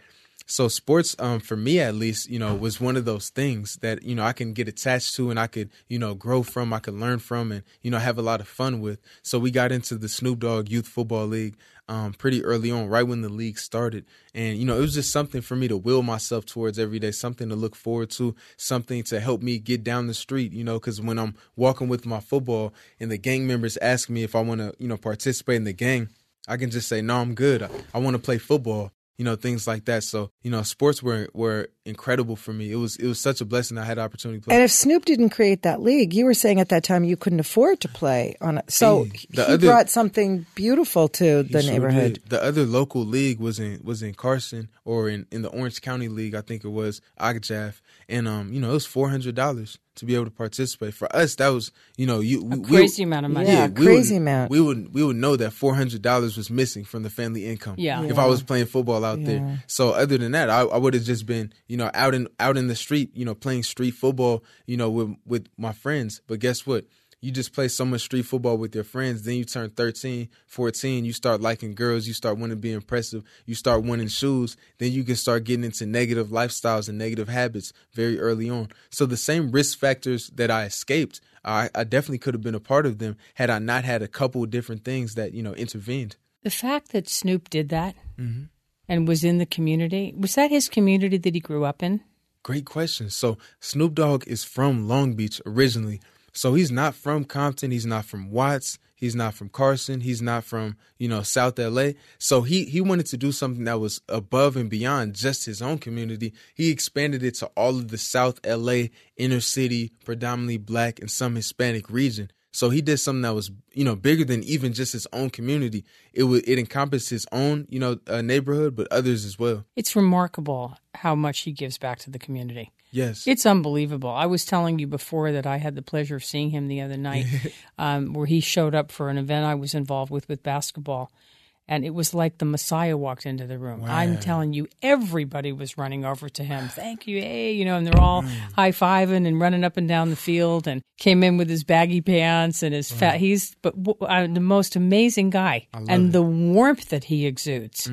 So sports, um, for me at least, you know, was one of those things that you know I can get attached to and I could you know grow from, I could learn from, and you know have a lot of fun with. So we got into the Snoop Dogg Youth Football League um, pretty early on, right when the league started, and you know it was just something for me to will myself towards every day, something to look forward to, something to help me get down the street, you know, because when I'm walking with my football and the gang members ask me if I want to you know participate in the gang, I can just say no, I'm good. I, I want to play football you know things like that so you know sports were were incredible for me it was it was such a blessing i had the opportunity to play And if Snoop didn't create that league, you were saying at that time you couldn't afford to play on it. So Hey, he other- brought something beautiful to the sure neighborhood. did. the other local league was in was in carson or in in the orange county league i think it was agajaf and um you know it was four hundred dollars to be able to participate for us that was you know you we, crazy amount of money. Yeah, we crazy would, amount. we would we would know that four hundred dollars was missing from the family income Yeah. if i was playing football out there so other than that i, I would have just been you know out in out in the street you know playing street football you know with with my friends but guess what you just play so much street football with your friends then you turn 13 14 you start liking girls you start wanting to be impressive you start wanting shoes then you can start getting into negative lifestyles and negative habits very early on so the same risk factors that i escaped i, I definitely could have been a part of them had i not had a couple of different things that you know intervened The fact that Snoop did that Mm-hmm. and was in the community. Was that his community that he grew up in? Great question. So Snoop Dogg is from Long Beach originally. So he's not from Compton. He's not from Watts. He's not from Carson. He's not from, you know, South LA. So he he wanted to do something that was above and beyond just his own community. He expanded it to all of the South LA inner city, predominantly black and some Hispanic region. So he did something that was, you know, bigger than even just his own community. It was it encompassed his own, you know, uh, neighborhood, but others as well. It's remarkable how much he gives back to the community. Yes, It's unbelievable. I was telling you before that I had the pleasure of seeing him the other night, *laughs* um, where he showed up for an event I was involved with with basketball, and it was like the Messiah walked into the room. I'm telling you, everybody was running over to him. *sighs* Thank you, hey, you know, and they're all high fiving and running up and down the field, and came in with his baggy pants and his fat. He's but uh, the most amazing guy, and the warmth that he exudes.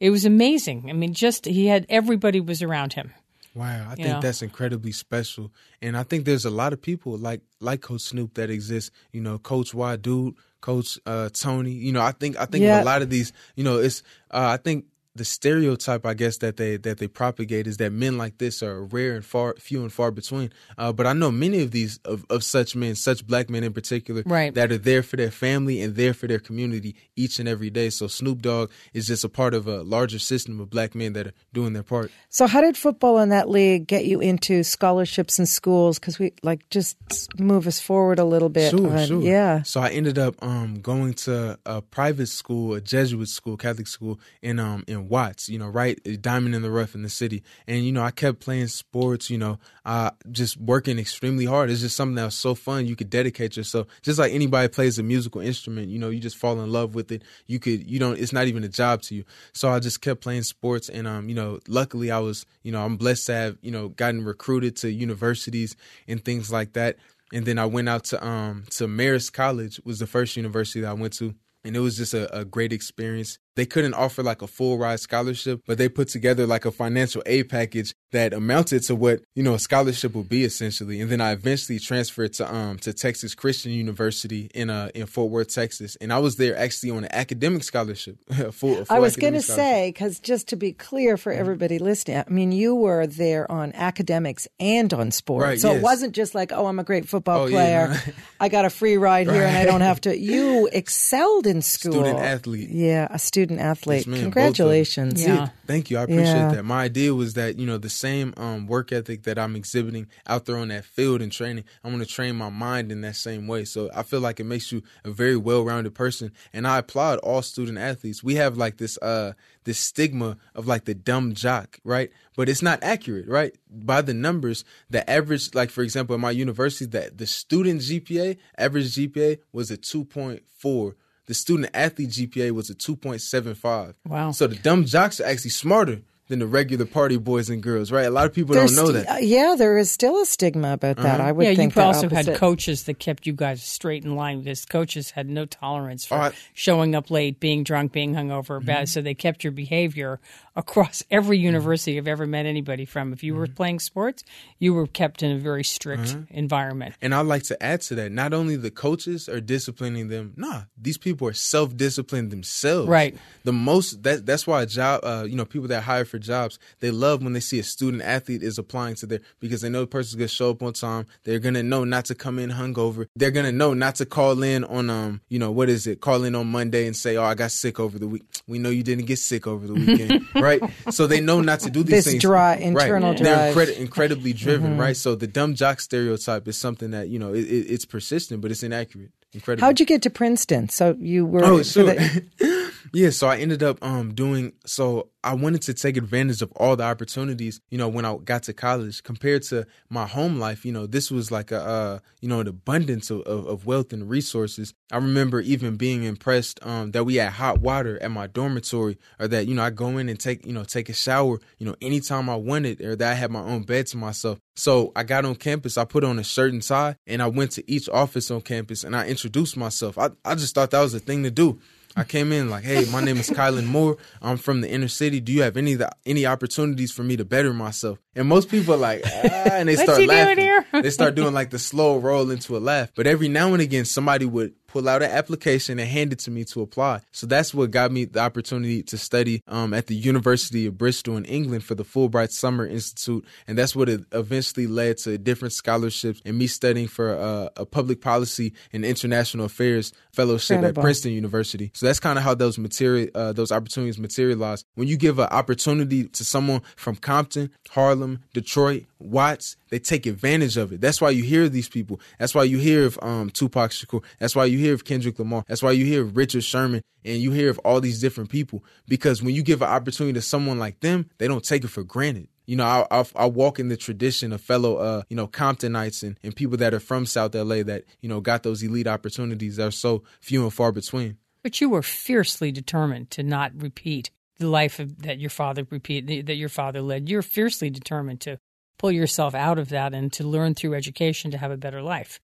It was amazing. I mean, just he had everybody was around him. Wow, I think know? that's incredibly special, and I think there's a lot of people like like Coach Snoop that exists. You know, Coach Y Dude, Coach uh, Tony. You know, I think I think Yeah. a lot of these. You know, it's uh, I think the stereotype I guess that they that they propagate is that men like this are rare and far few and far between. Uh, but I know many of these of, of such men, such black men in particular, Right. that are there for their family and there for their community each and every day. So Snoop Dogg is just a part of a larger system of black men that are doing their part. So, how did football in that league get you into scholarships in schools? Because we like just move us forward a little bit. Sure, on- sure. Yeah. So I ended up um, going to a private school, a Jesuit school, Catholic school in um in Watts. You know, right, diamond in the rough in the city. And you know, I kept playing sports. You know, uh, just working extremely hard. It's just something that was so fun. You could dedicate yourself, just like anybody plays a musical instrument. You know, you just fall in love with it. You could, you don't. It's not even a job to you. So I just kept playing sports, and um, you know, luckily I was, you know, I'm blessed to have, you know, gotten recruited to universities and things like that and then I went out to um to Marist College was the first university that I went to, and it was just a, a great experience. They couldn't offer like a full ride scholarship, but they put together like a financial aid package that amounted to what you know a scholarship would be essentially. And then I eventually transferred to um to Texas Christian University in uh in Fort Worth, Texas, and I was there actually on an academic scholarship. a full, full I was going to say, because just to be clear for everybody listening, I mean, you were there on academics and on sports. Right, so it wasn't just like, oh, I'm a great football Oh, yeah, player. *laughs* I got a free ride here and I don't have to. You excelled in school. Student athlete. Yeah, a student athlete. Yes, ma'am, both. Congratulations. Yeah. Thank you. I appreciate Yeah. that. My idea was that, you know, the same um, work ethic that I'm exhibiting out there on that field and training, I want to train my mind in that same way. So I feel like it makes you a very well rounded person. And I applaud all student athletes. We have like this uh this stigma of like the dumb jock, right? But it's not accurate, right? By the numbers, the average, like for example, at my university, that the student GPA, average GPA was a 2.4. The student athlete GPA was a 2.75. Wow. So the dumb jocks are actually smarter than the regular party boys and girls, right? A lot of people There's don't know st- that. uh, yeah, there is still a stigma about that. I would yeah, think you the also had coaches that kept you guys straight in line because coaches had no tolerance for Oh, showing up late, being drunk, being hungover, Mm-hmm. bad. So they kept your behavior across every university I've ever met anybody from. If you Mm-hmm. were playing sports, you were kept in a very strict environment. And I'd like to add to that, not only the coaches are disciplining them, nah, these people are self disciplined themselves. Right. The most that that's why a job uh, you know, people that hire for jobs, they love when they see a student athlete is applying to their because they know the person's gonna show up on time. They're gonna know not to come in hungover. They're gonna know not to call in on um, you know, what is it, call in on Monday and say, Oh, I got sick over the week. We know you didn't get sick over the weekend, *laughs* right? So they know not to do these This things. dri- Right. internal They're drive. incredi- incredibly driven, mm-hmm. right? So the dumb jock stereotype is something that you know it, it, it's persistent, but it's inaccurate. Incredible. How'd you get to Princeton? So you were. Oh, sure. the- *laughs* yeah, so I ended up um doing so I wanted to take advantage of all the opportunities, you know, when I got to college compared to my home life, you know, this was like a uh, you know, an abundance of, of, of wealth and resources. I remember even being impressed um that we had hot water at my dormitory or that, you know, I go in and take, you know, take a shower, you know, anytime I wanted or that I had my own bed to myself. So I got on campus, I put on a shirt and tie, and I went to each office on campus and I introduced myself. I, I just thought that was the thing to do. I came in like, "Hey, my name is Caylin Moore. I'm from the inner city. Do you have any any opportunities for me to better myself?" And most people are like, ah, and they start laughing. they start doing like the slow roll into a laugh. But every now and again, somebody would pull out an application and hand it to me to apply. So that's what got me the opportunity to study um, at the University of Bristol in England for the Fulbright Summer Institute, and that's what it eventually led to different scholarships and me studying for uh, a public policy and international affairs fellowship Incredible. at Princeton University. So that's kind of how those material uh, those opportunities materialize. When you give an opportunity to someone from Compton, Harlem, Detroit, Watts, they take advantage of it. That's why you hear these people. That's why you hear of um, Tupac Shakur. That's why you hear of Kendrick Lamar. That's why you hear of Richard Sherman, and you hear of all these different people. Because when you give an opportunity to someone like them, they don't take it for granted. You know, I, I, I walk in the tradition of fellow, uh, you know, Comptonites and, and people that are from South LA that you know got those elite opportunities that are so few and far between. But you were fiercely determined to not repeat the life of, that your father repeat that your father led. You're fiercely determined to pull yourself out of that and to learn through education to have a better life.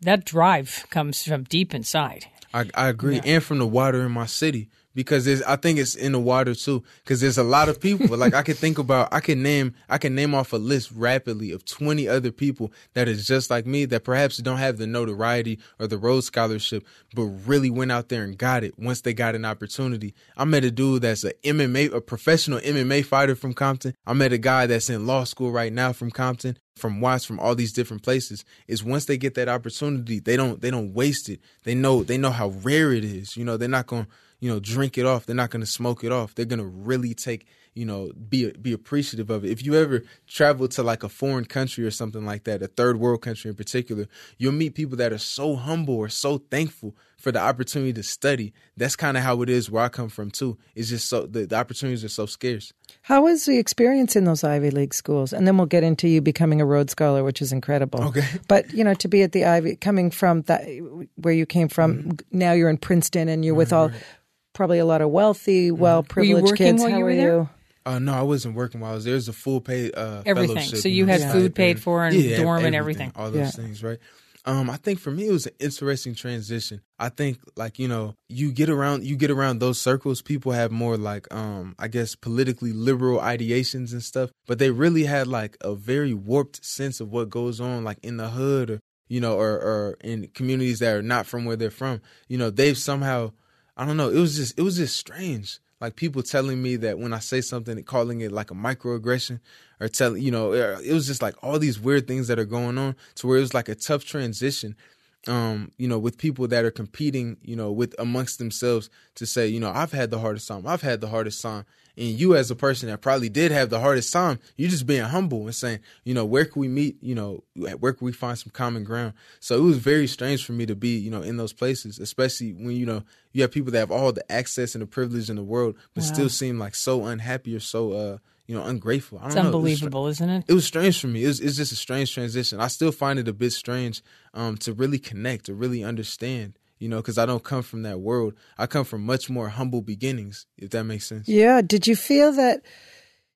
That drive comes from deep inside. I, I agree, Yeah. and from the water in my city because there's, I think it's in the water too. Because there's a lot of people. like I could think about, I can name, I can name off a list rapidly of 20 other people that is just like me that perhaps don't have the notoriety or the Rhodes Scholarship, but really went out there and got it once they got an opportunity. I met a dude that's a MMA, a professional MMA fighter from Compton. I met a guy that's in law school right now from Compton from Watts, from all these different places, is once they get that opportunity, they don't they don't waste it. They know they know how rare it is. You know, they're not gonna you know drink it off. They're not gonna smoke it off. They're gonna really take you know be be appreciative of it. If you ever travel to like a foreign country or something like that, a third world country in particular, you'll meet people that are so humble or so thankful for the opportunity to study. That's kind of how it is where I come from too. It's just so the, the opportunities are so scarce. How was the experience in those Ivy League schools? And then we'll get into you becoming a Rhodes Scholar, which is incredible. Okay. But, you know, to be at the Ivy, coming from that, where you came from, Mm-hmm. now you're in Princeton and you're with all, probably a lot of wealthy, well privileged working kids. while How you were are there? you? Uh, no, I wasn't working while I was there. It was a full paid uh, Everything. fellowship, So you know, had stipend. food paid for and Yeah, dorm and everything, everything. All those Yeah. things, right? Um, I think for me it was an interesting transition. I think like you know you get around you get around those circles. People have more like um I guess politically liberal ideations and stuff, but they really had like a very warped sense of what goes on like in the hood or you know or or in communities that are not from where they're from. You know they've somehow I don't know. It was just it was just strange. Like people telling me that when I say something, calling it like a microaggression, or telling you know, it was just like all these weird things that are going on. To where it was like a tough transition, um, you know, with people that are competing, you know, with amongst themselves to say, you know, I've had the hardest time, I've had the hardest time, and you as a person that probably did have the hardest time, you're just being humble and saying, you know, where can we meet? You know, where can we find some common ground? So it was very strange for me to be, you know, in those places, especially when you know you have people that have all the access and the privilege in the world, but Wow. still seem like so unhappy or so, uh, you know, ungrateful. I don't It's know. It was unbelievable, isn't it? it was strange for me. It was, it's just a strange transition. I still find it a bit strange um, to really connect, to really understand, you know, because I don't come from that world. I come from much more humble beginnings, if that makes sense. Yeah. Did you feel that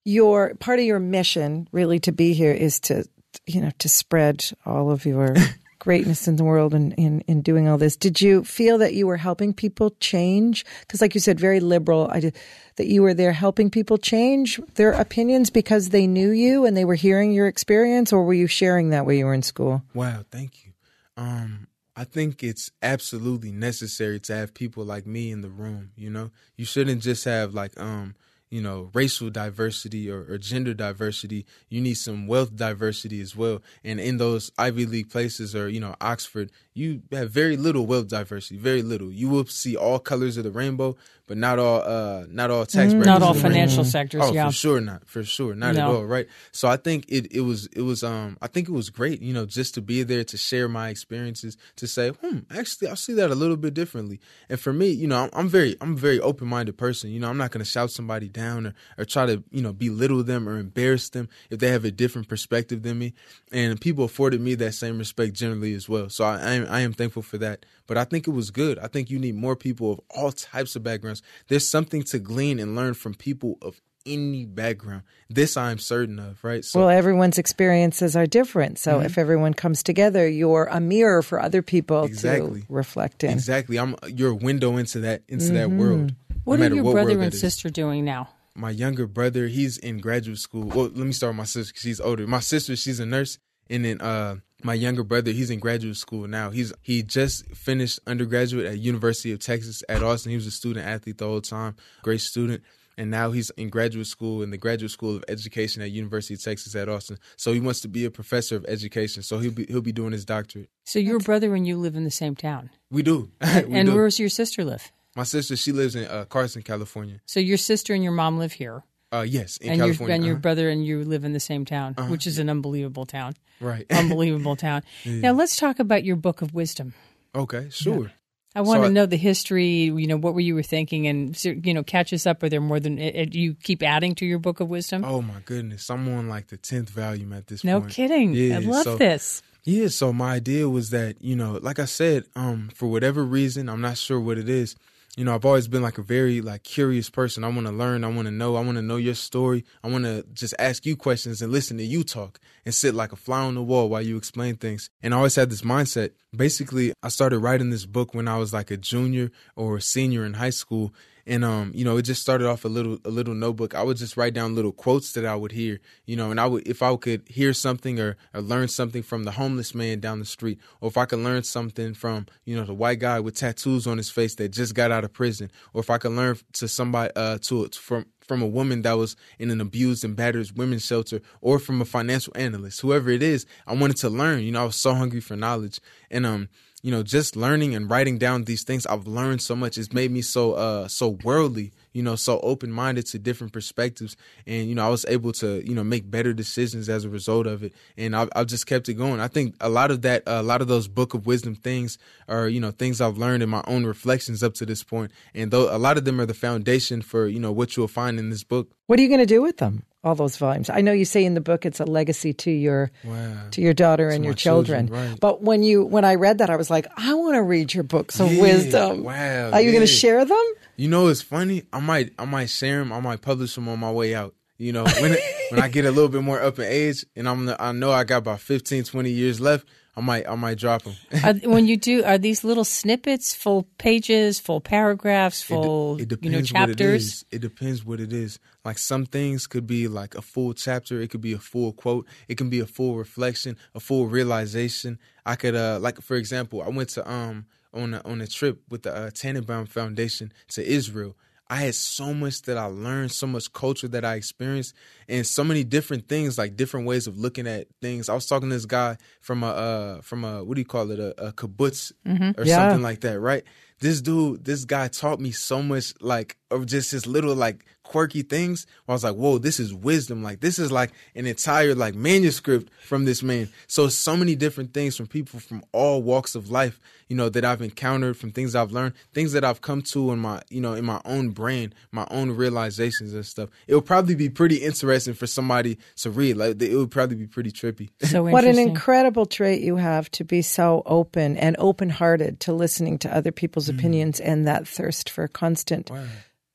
your part of your mission really to be here is to, you know, to spread all of your *laughs* greatness in the world and in, in doing all this? Did you feel that you were helping people change? Because, like you said, very liberal. I did, that you were there helping people change their opinions because they knew you and they were hearing your experience, or were you sharing that when you were in school? Wow, thank you. Um, I think it's absolutely necessary to have people like me in the room. You know, you shouldn't just have like um, you know, racial diversity or, or gender diversity. You need some wealth diversity as well. And in those Ivy League places or you know Oxford, you have very little wealth diversity. Very little. You will see all colors of the rainbow, but not all. Uh, not all tax. brackets Not all of the rainbow. financial sectors, Oh, yeah. for sure not. For sure, not at all. Right. So I think it it was it was um I think it was great. You know, just to be there to share my experiences, to say, hmm, actually I see that a little bit differently. And for me, you know, I'm, I'm very I'm a very open minded person. You know, I'm not going to shout somebody down or or try to you know belittle them or embarrass them if they have a different perspective than me. And people afforded me that same respect generally as well. So I I am, I am thankful for that. But I think it was good. I think you need more people of all types of backgrounds. There's something to glean and learn from people of any background. This I'm certain of, right? So Well, everyone's experiences are different. So mm-hmm. if everyone comes together, you're a mirror for other people Exactly. to reflect in. exactly, I'm your window into that into that mm-hmm. world. What no are your what brother and that is. sister doing now? my younger brother, he's in graduate school. Well, let me start with my sister because she's older. My sister, she's a nurse, and then uh, my younger brother, he's in graduate school now. He's he just finished undergraduate at University of Texas at Austin. He was a student athlete the whole time, great student and now he's in graduate school in the Graduate School of Education at University of Texas at Austin. So he wants to be a professor of education. So he'll be he'll be doing his doctorate. So your brother and you live in the same town. We do. *laughs* we and do. where's your sister live? My sister, she lives in uh, Carson, California. So your sister and your mom live here. Uh, yes, in and California. Your, and your uh-huh. brother and you live in the same town, which is an unbelievable town. Right. *laughs* Unbelievable town. Now let's talk about your book of wisdom. Okay, sure. I want So to I- know the history. You know, what were you were thinking, and you know, catch us up. Are there more than uh, uh, you keep adding to your book of wisdom? Oh my goodness, I'm on like the tenth volume at this point. no point. kidding. Yeah, I love so- this. Yeah, so my idea was that, you know, like I said, um, for whatever reason, I'm not sure what it is. You know, I've always been like a very like curious person. I want to learn, I want to know, I want to know your story. I want to just ask you questions and listen to you talk and sit like a fly on the wall while you explain things. And I always had this mindset. Basically, I started writing this book when I was like a junior or a senior in high school and um you know it just started off a little a little notebook. I would just write down little quotes that i would hear you know and i would if i could hear something or, or learn something from the homeless man down the street or if i could learn something from you know the white guy with tattoos on his face that just got out of prison or if i could learn to somebody uh to from from a woman that was in an abused and battered women's shelter or from a financial analyst whoever it is i wanted to learn you know i was so hungry for knowledge. And um you know just learning and writing down these things i've learned so much. It's made me so uh so worldly you know so open-minded to different perspectives. And you know i was able to you know make better decisions as a result of it. And i've, I've just kept it going. I think a lot of that a lot of those book of wisdom things are you know things i've learned in my own reflections up to this point. And though a lot of them are the foundation for you know what you'll find in this book. What are you going to do with them? All those volumes. I know you say in the book it's a legacy to your Wow. to your daughter and your children. children, right. But when you when I read that, I was like, I want to read your books of Yeah, wisdom. wow, Are you going to share them? You know, it's funny. I might, I might share them. I might publish them on my way out. You know, when when I get a little bit more up in age, and I'm, I know I got about 15, 20 years left. I might, I might drop them. Are, *laughs* when you do, are these little snippets, full pages, full paragraphs, full it you know what it chapters? It depends what it is. Like some things could be like a full chapter. It could be a full quote. It can be a full reflection, a full realization. I could, uh, like for example, I went to um on a, on a trip with the uh, Tannenbaum Foundation to Israel. I had so much that I learned, so much culture that I experienced, and so many different things, like different ways of looking at things. I was talking to this guy from a uh, from a what do you call it, a, a kibbutz or Yeah. something like that, right? This dude, this guy taught me so much, like of just his little like quirky things. I was like, whoa, this is wisdom. Like this is like an entire like manuscript from this man. So so many different things from people from all walks of life, you know, that I've encountered, from things I've learned, things that I've come to in my, you know, in my own brain, my own realizations and stuff. It would probably be pretty interesting for somebody to read. Like it would probably be pretty trippy. So *laughs* What an incredible trait you have to be so open and open hearted to listening to other people's Mm. opinions and that thirst for constant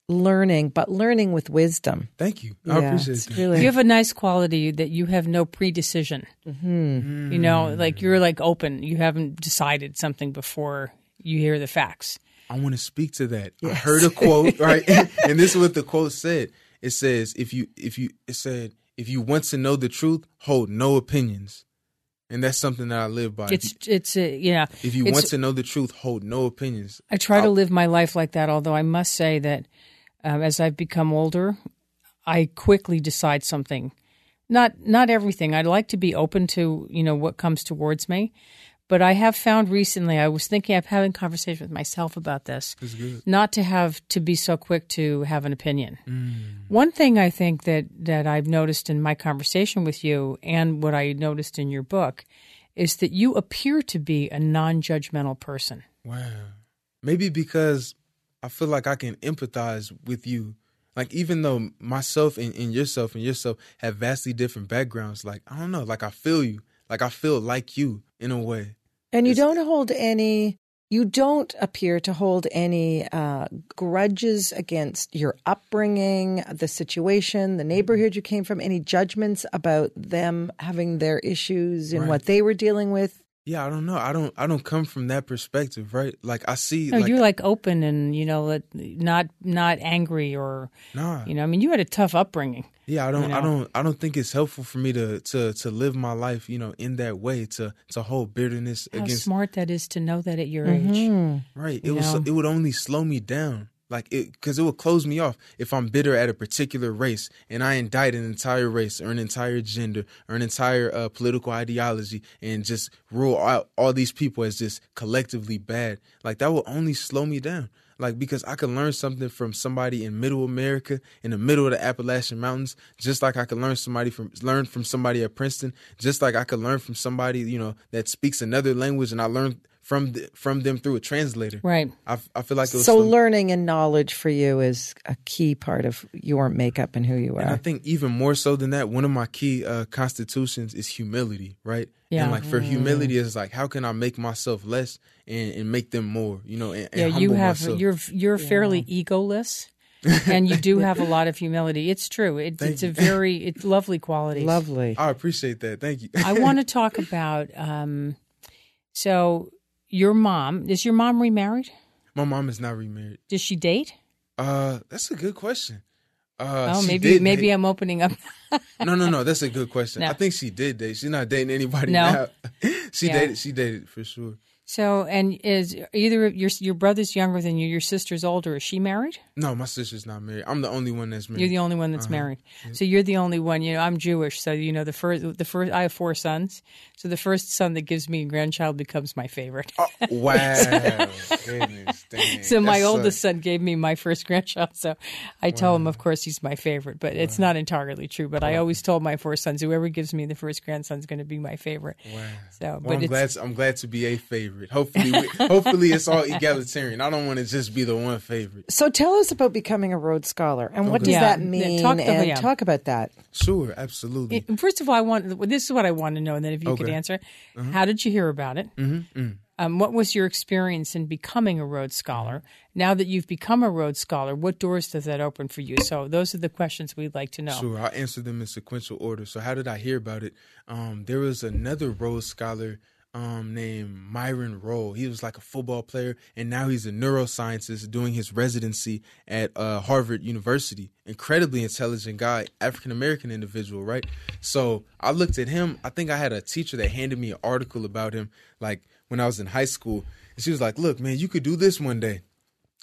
learning, but learning with wisdom. Thank you. I Yeah, appreciate it's that. really You have a nice quality that you have no predecision. Mm-hmm. You know, like you're like open. You haven't decided something before you hear the facts. I want to speak to that. I heard a quote, *laughs* right? and this is what the quote said. It says, if you if you it said, if you want to know the truth, hold no opinions. And that's something that I live by. It's it's uh, yeah. if you it's- want to know the truth, hold no opinions. I try to live my life like that. Although I must say that um, as I've become older, I quickly decide something. Not not everything. I'd like to be open to you know what comes towards me, but I have found recently. I was thinking of having conversation with myself about this. Not to have to be so quick to have an opinion. One thing I think that that I've noticed in my conversation with you and what I noticed in your book is that you appear to be a non-judgmental person. Wow. Maybe because I feel like I can empathize with you. Like even though myself and, and yourself and yourself have vastly different backgrounds, like I don't know, like I feel you. Like I feel like you in a way. And you It's- don't hold any, you don't appear to hold any uh, grudges against your upbringing, the situation, the neighborhood you came from, any judgments about them having their issues and Right. what they were dealing with. Yeah, I don't know. I don't. I don't come from that perspective, right? Like I see. No, like, you're like open and you know, not not angry or nah. you know. I mean, you had a tough upbringing. Yeah, I don't. you I don't. I don't think it's helpful for me to to to live my life, you know, in that way. To to hold bitterness against. How against. smart that is to know that at your Mm-hmm. age. Right. It was. know? It would only slow me down. Like it, because it will close me off if I'm bitter at a particular race and I indict an entire race or an entire gender or an entire uh, political ideology and just rule out all these people as just collectively bad. Like that will only slow me down. Like because I can learn something from somebody in Middle America, in the middle of the Appalachian Mountains, just like I could learn somebody from learn from somebody at Princeton, just like I could learn from somebody you know that speaks another language, and I learned from the, from them through a translator. Right. I, I feel like it was So slow- learning and knowledge for you is a key part of your makeup and who you And I think even more so than that, one of my key uh, constitutions is humility, right? Yeah. And like for humility is like, how can I make myself less and, and make them more? You know, and, and Yeah, you have myself. you're you're fairly egoless, and you do have a lot of humility. It's true. It, Thank it's a very *laughs* it's lovely quality. Lovely. I appreciate that. Thank you. I *laughs* want to talk about. Um, so your mom is your mom remarried? my mom is not remarried. Does she date? Uh, that's a good question. Uh, oh, maybe maybe date- I'm opening up. *laughs* no, no, no. That's a good question. No. I think she did date. She's not dating anybody No. now. *laughs* she Yeah. dated. She dated for sure. So, and is either of your your brother's younger than you? Your sister's older. Is she married? No, my sister's not married. I'm the only one that's married. You're the only one that's Uh-huh. married. So you're the only one. You know, I'm Jewish, so you know the first the first. I have four sons. So the first son that gives me a grandchild becomes my favorite. Oh, *laughs* wow. Goodness. So my That's, oldest son gave me my first grandchild. So I tell him, of course, he's my favorite, but it's not entirely true. But I always told my four sons, whoever gives me the first grandson's going to be my favorite. Wow. So, Well, but I'm glad. I'm glad to be a favorite. Hopefully, we, *laughs* hopefully it's all egalitarian. I don't want to just be the one favorite. So tell us about becoming a Rhodes Scholar and what does Yeah. that Yeah, mean? talk the- and yeah. talk about that. Sure, absolutely. First of all, I want this is what I want to know, and then if you could Okay. Uh-huh. answer, how did you hear about it? Mm-hmm. Um, what was your experience in becoming a Rhodes Scholar? Now that you've become a Rhodes Scholar, what doors does that open for you? So those are the questions we'd like to know. Sure, I'll answer them in sequential order. So, how did I hear about it? Um, there was another Rhodes scholar um, named Myron Rolle. He was like a football player, and now he's a neuroscientist doing his residency at uh, Harvard University. Incredibly intelligent guy, African American individual, right? So, I looked at him. I think I had a teacher that handed me an article about him, like when I was in high school. And she was like, Look, man, you could do this one day.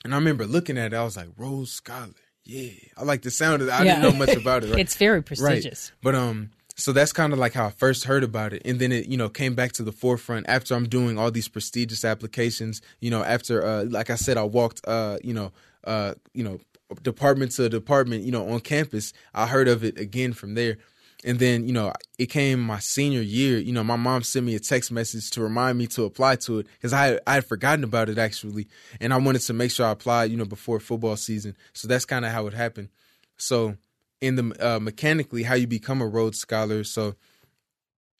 And I remember looking at it, I was like, Rhodes Scholar. Yeah. I like the sound of it. I Yeah. didn't know much about it. *laughs* Right? It's very Right. prestigious. But um so that's kind of like how I first heard about it. And then it, you know, came back to the forefront after I'm doing all these prestigious applications, you know, after uh like I said I walked uh, you know, uh, you know, department to department, you know, on campus. I heard of it again from there. And then, you know, it came my senior year. You know, my mom sent me a text message to remind me to apply to it because I I had forgotten about it actually, and I wanted to make sure I applied. You know, before football season. So that's kind of how it happened. So, in the uh, mechanically, how you become a Rhodes Scholar. So,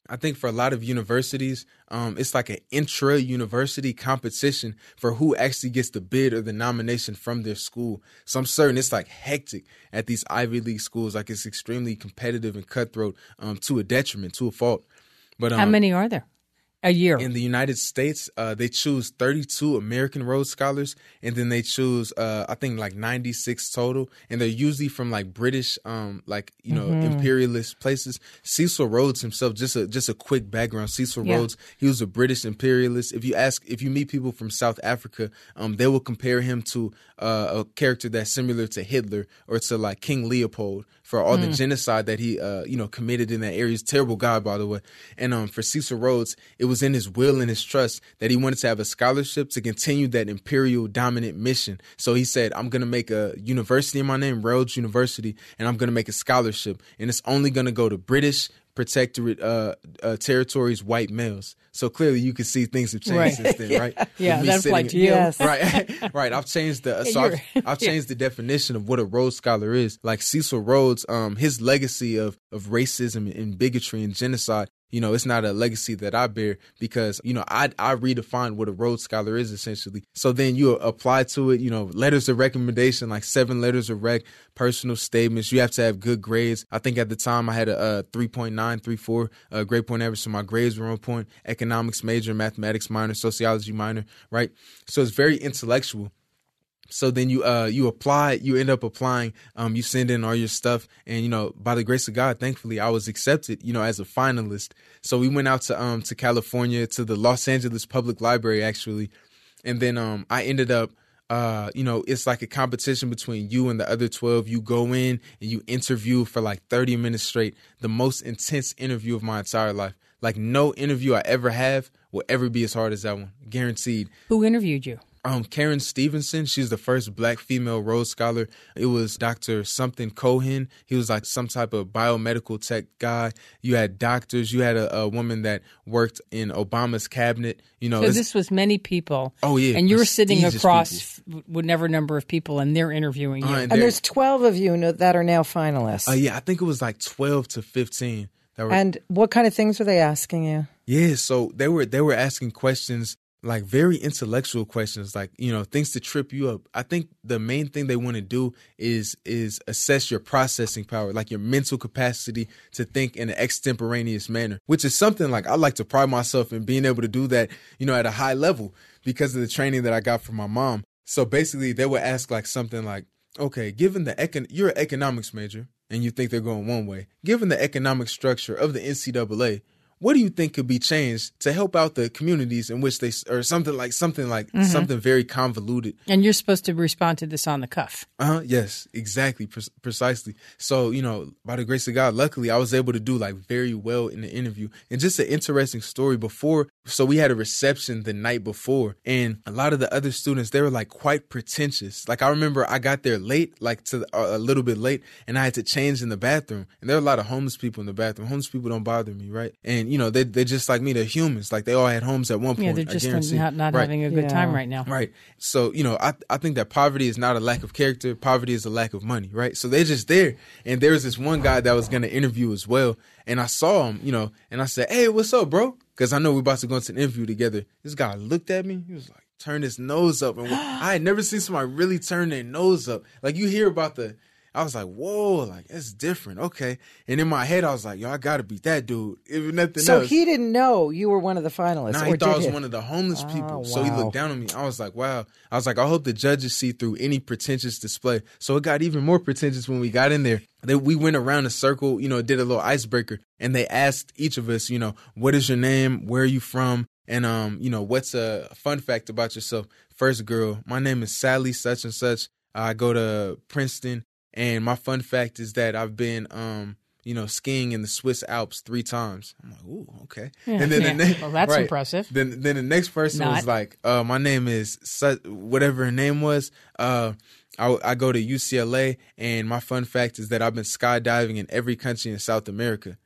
I think for a lot of universities, um, it's like an intra university competition for who actually gets the bid or the nomination from their school. So I'm certain it's like hectic at these Ivy League schools. Like it's extremely competitive and cutthroat um, to a detriment, to a fault. But um, How many are there? A year. in the United States, uh, they choose 32 American Rhodes Scholars, and then they choose, uh, I think, like 96 total, and they're usually from like British, um, like you know, imperialist places. Cecil Rhodes himself, just a just a quick background. Cecil Yeah. Rhodes, he was a British imperialist. If you ask, if you meet people from South Africa, um, they will compare him to uh, a character that's similar to Hitler or to like King Leopold for all the genocide that he, uh, you know, committed in that area. He's a terrible guy, by the way. And um, for Cecil Rhodes, it was in his will and his trust that he wanted to have a scholarship to continue that imperial dominant mission. So he said, I'm going to make a university in my name, Rhodes University, and I'm going to make a scholarship. And it's only going to go to British protectorate uh, uh, territories, white males. So clearly you can see things have changed Right. since then, *laughs* right? Yeah, With me that applied to you. *laughs* Yes. right right i've changed the *laughs* so I've, I've changed the definition of what a rhodes scholar is like cecil rhodes um his legacy of of racism and bigotry and genocide you know, it's not a legacy that I bear because, you know, I, I redefine what a Rhodes Scholar is essentially. So then you apply to it, you know, letters of recommendation, like seven letters of rec, personal statements. You have to have good grades. I think at the time I had a, a 3.9, 3.4 uh, grade point average. So my grades were on point. Economics major, mathematics minor, sociology minor, right? So it's very intellectual so then you uh you apply you end up applying um you send in all your stuff and you know by the grace of god thankfully i was accepted you know as a finalist so we went out to um to california to the los angeles public library actually and then um i ended up uh, you know, it's like a competition between you and the other 12. You go in and you interview for like 30 minutes straight, the most intense interview of my entire life. Like, no interview I ever have will ever be as hard as that one, guaranteed. Who interviewed you? Um, Karen Stevenson. She's the first black female Rhodes Scholar. It was Dr. Something Cohen. He was like some type of biomedical tech guy. You had doctors. You had a, a woman that worked in Obama's cabinet. You know, so this was many people. Oh yeah, and you were sitting across whatever number of people, and they're interviewing you. Uh, and, and there's twelve of you that are now finalists. Uh, yeah, I think it was like twelve to fifteen. Were, and what kind of things were they asking you? Yeah, so they were they were asking questions like very intellectual questions like you know things to trip you up. I think the main thing they want to do is is assess your processing power like your mental capacity to think in an extemporaneous manner which is something like i like to pride myself in being able to do that you know at a high level because of the training that i got from my mom. So basically they would ask like something like okay given the econ you're an economics major and you think they're going one way given the economic structure of the ncaa what do you think could be changed to help out the communities in which they or something like something like mm-hmm. something very convoluted? And you're supposed to respond to this on the cuff. Uh-huh yes exactly pre- precisely. So you know by the grace of god luckily i was able to do like very well in the interview. And just an interesting story before so we had a reception the night before and a lot of the other students they were like quite pretentious. Like i remember i got there late like to uh, a little bit late and i had to change in the bathroom. And there were a lot of homeless people in the bathroom. Homeless people don't bother me right? And you know they they're just like me. They're humans. Like they all had homes at one point. Yeah, they're just not, not right. having a good yeah. time right now. Right. So you know, I I think that poverty is not a lack of character. Poverty is a lack of money. Right. So they're just there. And there was this one guy that was going to interview as well, and I saw him. You know, and I said, "Hey, what's up, bro?" Because I know we're about to go into an interview together. This guy looked at me. He was like, turned his nose up, and *gasps* I had never seen somebody really turn their nose up. Like you hear about the I was like, whoa, like it's different. Okay. And in my head, I was like, yo, I gotta beat that dude. If nothing so else. he didn't know you were one of the finalists. Nah, he thought I was one of the homeless oh, people. Wow. So he looked down on me. I was like, wow. I was like, I hope the judges see through any pretentious display. So it got even more pretentious when we got in there. They, we went around a circle, you know, did a little icebreaker, and they asked each of us, you know, what is your name? Where are you from? And um, you know, what's a fun fact about yourself? First girl, my name is Sally such and such. I go to Princeton. And my fun fact is that I've been, um, you know, skiing in the Swiss Alps three times. I'm like, ooh, okay. Yeah, and then yeah. the next, well, that's right, impressive. Then, then the next person Not. was like, uh, my name is whatever her name was. Uh, I, I go to UCLA, and my fun fact is that I've been skydiving in every country in South America.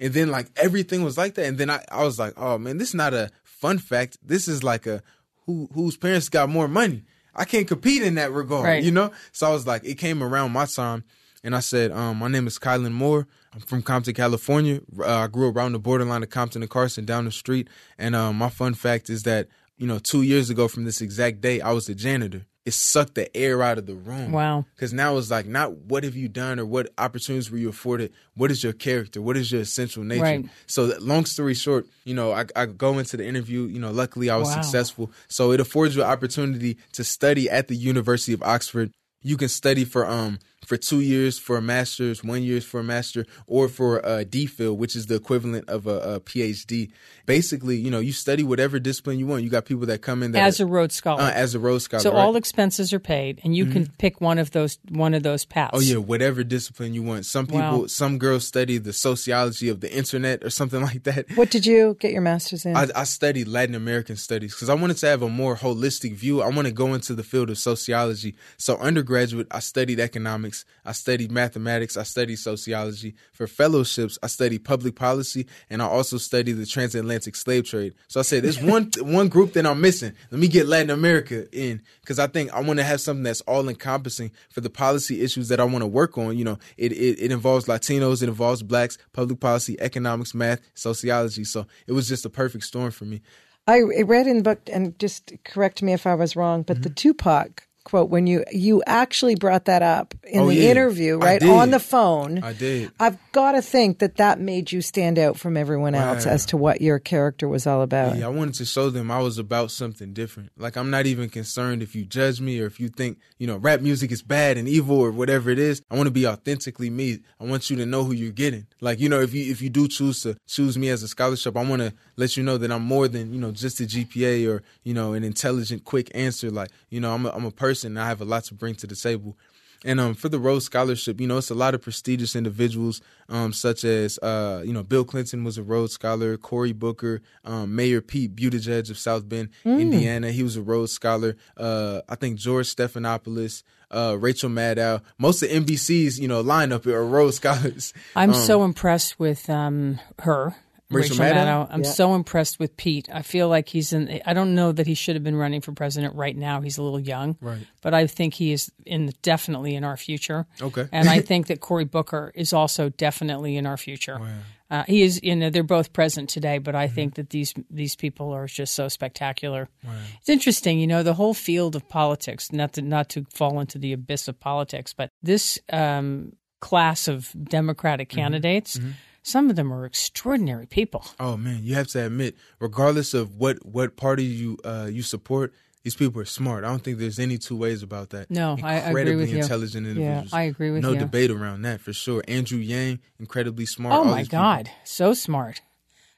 And then like everything was like that. And then I, I was like, oh man, this is not a fun fact. This is like a who whose parents got more money. I can't compete in that regard, right. you know? So I was like, it came around my time and I said, um, my name is Caylin Moore. I'm from Compton, California. Uh, I grew up around the borderline of Compton and Carson down the street. And um, my fun fact is that, you know, two years ago from this exact day, I was a janitor it sucked the air out of the room. Wow. Because now it's like not what have you done or what opportunities were you afforded. What is your character? What is your essential nature? Right. So long story short, you know, I, I go into the interview. You know, luckily I was wow. successful. So it affords you an opportunity to study at the University of Oxford. You can study for um for two years for a master's, one year for a master, or for a DPhil, which is the equivalent of a, a, PhD. Basically, you know, you study whatever discipline you want. You got people that come in that as are, a Rhodes Scholar. Uh, as a Rhodes Scholar. So right? all expenses are paid, and you mm-hmm. can pick one of those one of those paths. Oh yeah, whatever discipline you want. Some people, wow. some girls study the sociology of the internet or something *laughs* like that. What did you get your master's in? I, I studied Latin American studies because I wanted to have a more holistic view. I want to go into the field of sociology. So undergraduate, I studied economics academics, I studied mathematics, I studied sociology. For fellowships, I studied public policy, and I also studied the transatlantic slave trade. So I said, there's one *laughs* one group that I'm missing. Let me get Latin America in because I think I want to have something that's all encompassing for the policy issues that I want to work on. You know, it, it it involves Latinos, it involves blacks, public policy, economics, math, sociology. So it was just a perfect storm for me. I read in the book, and just correct me if I was wrong, but mm-hmm. the Tupac quote when you you actually brought that up in oh, the yeah. interview right on the phone. I did. I've got to think that that made you stand out from everyone wow. else as to what your character was all about. Yeah i wanted to show them i was about something different. Like i'm not even concerned if you judge me or if you think you know rap music is bad and evil or whatever it is. I want to be authentically me. I want you to know who you're getting. Like you know if you if you do choose to choose me as a scholarship i want to let you know that i'm more than you know just a gpa or you know an intelligent quick answer. Like you know i'm a, I'm a person person. I have a lot to bring to the table. And um, for the Rhodes Scholarship, you know, it's a lot of prestigious individuals, um, such as, uh, you know, Bill Clinton was a Rhodes Scholar, Cory Booker, um, Mayor Pete Buttigieg of South Bend, mm. Indiana, he was a Rhodes Scholar. Uh, I think George Stephanopoulos, uh, Rachel Maddow, most of NBC's, you know, lineup are Rhodes Scholars. I'm so um, impressed with um, her. Rachel, Rachel Maddow. Maddow. I'm yeah. so impressed with Pete. I feel like he's in. I don't know that he should have been running for president right now. He's a little young, right? But I think he is in definitely in our future. Okay. and I *laughs* think that Cory Booker is also definitely in our future. Wow. Uh, he is. You know, they're both present today, but I mm-hmm. think that these these people are just so spectacular. Wow. It's interesting, you know, the whole field of politics. Not to not to fall into the abyss of politics, but this um, class of Democratic mm-hmm. candidates. Mm-hmm some of them are extraordinary people. Oh man, you have to admit, regardless of what what party you uh, you support, these people are smart. I don't think there's any two ways about that. No, I, agree with you. intelligent individuals. Yeah, I agree with no you. No debate around that for sure. Andrew Yang, incredibly smart. Oh my God, people. so smart.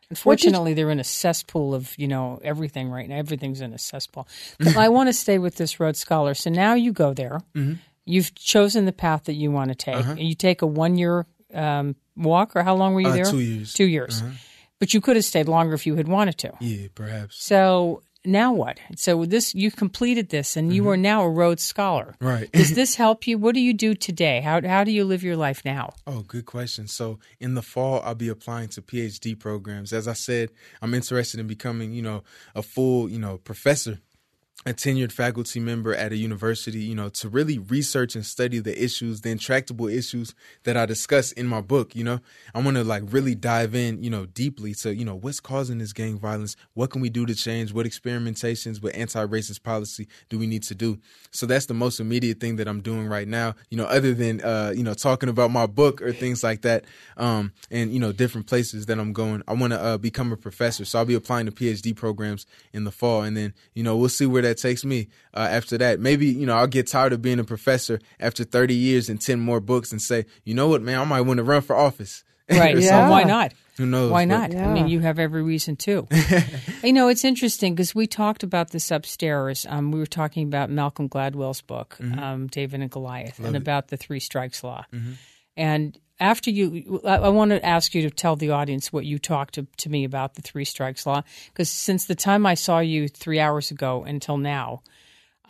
Unfortunately, they're in a cesspool of you know everything right now. Everything's in a cesspool. I want to stay with this Rhodes Scholar. So now you go there. Mm-hmm. You've chosen the path that you want to take. Uh-huh. You take a one year um, walk, or how long were you uh, there? Two years. Two years. Uh-huh. But you could have stayed longer if you had wanted to. Yeah, perhaps. So now what? So this you completed this, and you mm-hmm. are now a Rhodes Scholar. Right. Does *laughs* this help you? What do you do today? How how do you live your life now? Oh, good question. So in the fall, I'll be applying to PhD programs. As I said, I'm interested in becoming, you know, a full, you know, professor a tenured faculty member at a university, you know, to really research and study the issues, the intractable issues that I discuss in my book, you know. I want to like really dive in, you know, deeply to, you know, what's causing this gang violence? What can we do to change? What experimentations with anti-racist policy do we need to do? So that's the most immediate thing that I'm doing right now, you know, other than uh, you know, talking about my book or things like that. Um, and you know, different places that I'm going. I want to uh, become a professor. So I'll be applying to PhD programs in the fall and then, you know, we'll see where that that takes me uh, after that. Maybe, you know, I'll get tired of being a professor after 30 years and 10 more books and say, you know what, man, I might want to run for office. *laughs* Right. yeah. So why not? Who knows? Why not? Yeah. I mean, you have every reason to. *laughs* you know, it's interesting because we talked about this upstairs. Um, we were talking about Malcolm Gladwell's book, mm-hmm. um, David and Goliath, Love and it. about the three strikes law. Mm-hmm. And after you, I, I want to ask you to tell the audience what you talked to, to me about the three strikes law. Because since the time I saw you three hours ago until now,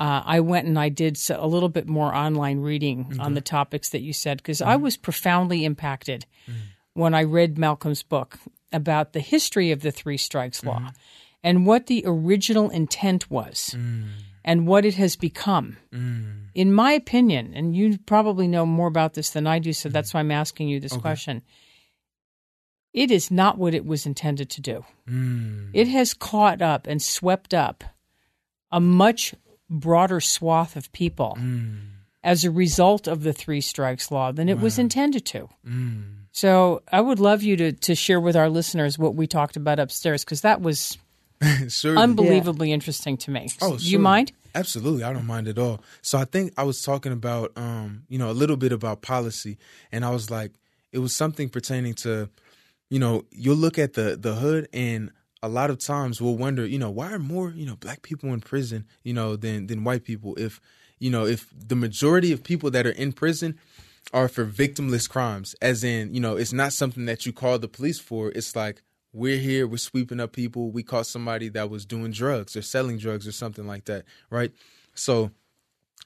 uh, I went and I did a little bit more online reading okay. on the topics that you said because mm-hmm. I was profoundly impacted mm-hmm. when I read Malcolm's book about the history of the three strikes law mm-hmm. and what the original intent was mm. And what it has become. Mm in my opinion, and you probably know more about this than I do, so that's why I'm asking you this okay. question. It is not what it was intended to do. Mm. It has caught up and swept up a much broader swath of people mm. as a result of the three strikes law than it wow. was intended to. Mm. So I would love you to, to share with our listeners what we talked about upstairs because that was. *laughs* unbelievably yeah. interesting to me. Oh, Do you mind? Absolutely, I don't mind at all. So I think I was talking about, um, you know, a little bit about policy, and I was like, it was something pertaining to, you know, you'll look at the the hood, and a lot of times we'll wonder, you know, why are more, you know, black people in prison, you know, than than white people? If you know, if the majority of people that are in prison are for victimless crimes, as in, you know, it's not something that you call the police for. It's like we're here, we're sweeping up people. We caught somebody that was doing drugs or selling drugs or something like that, right? So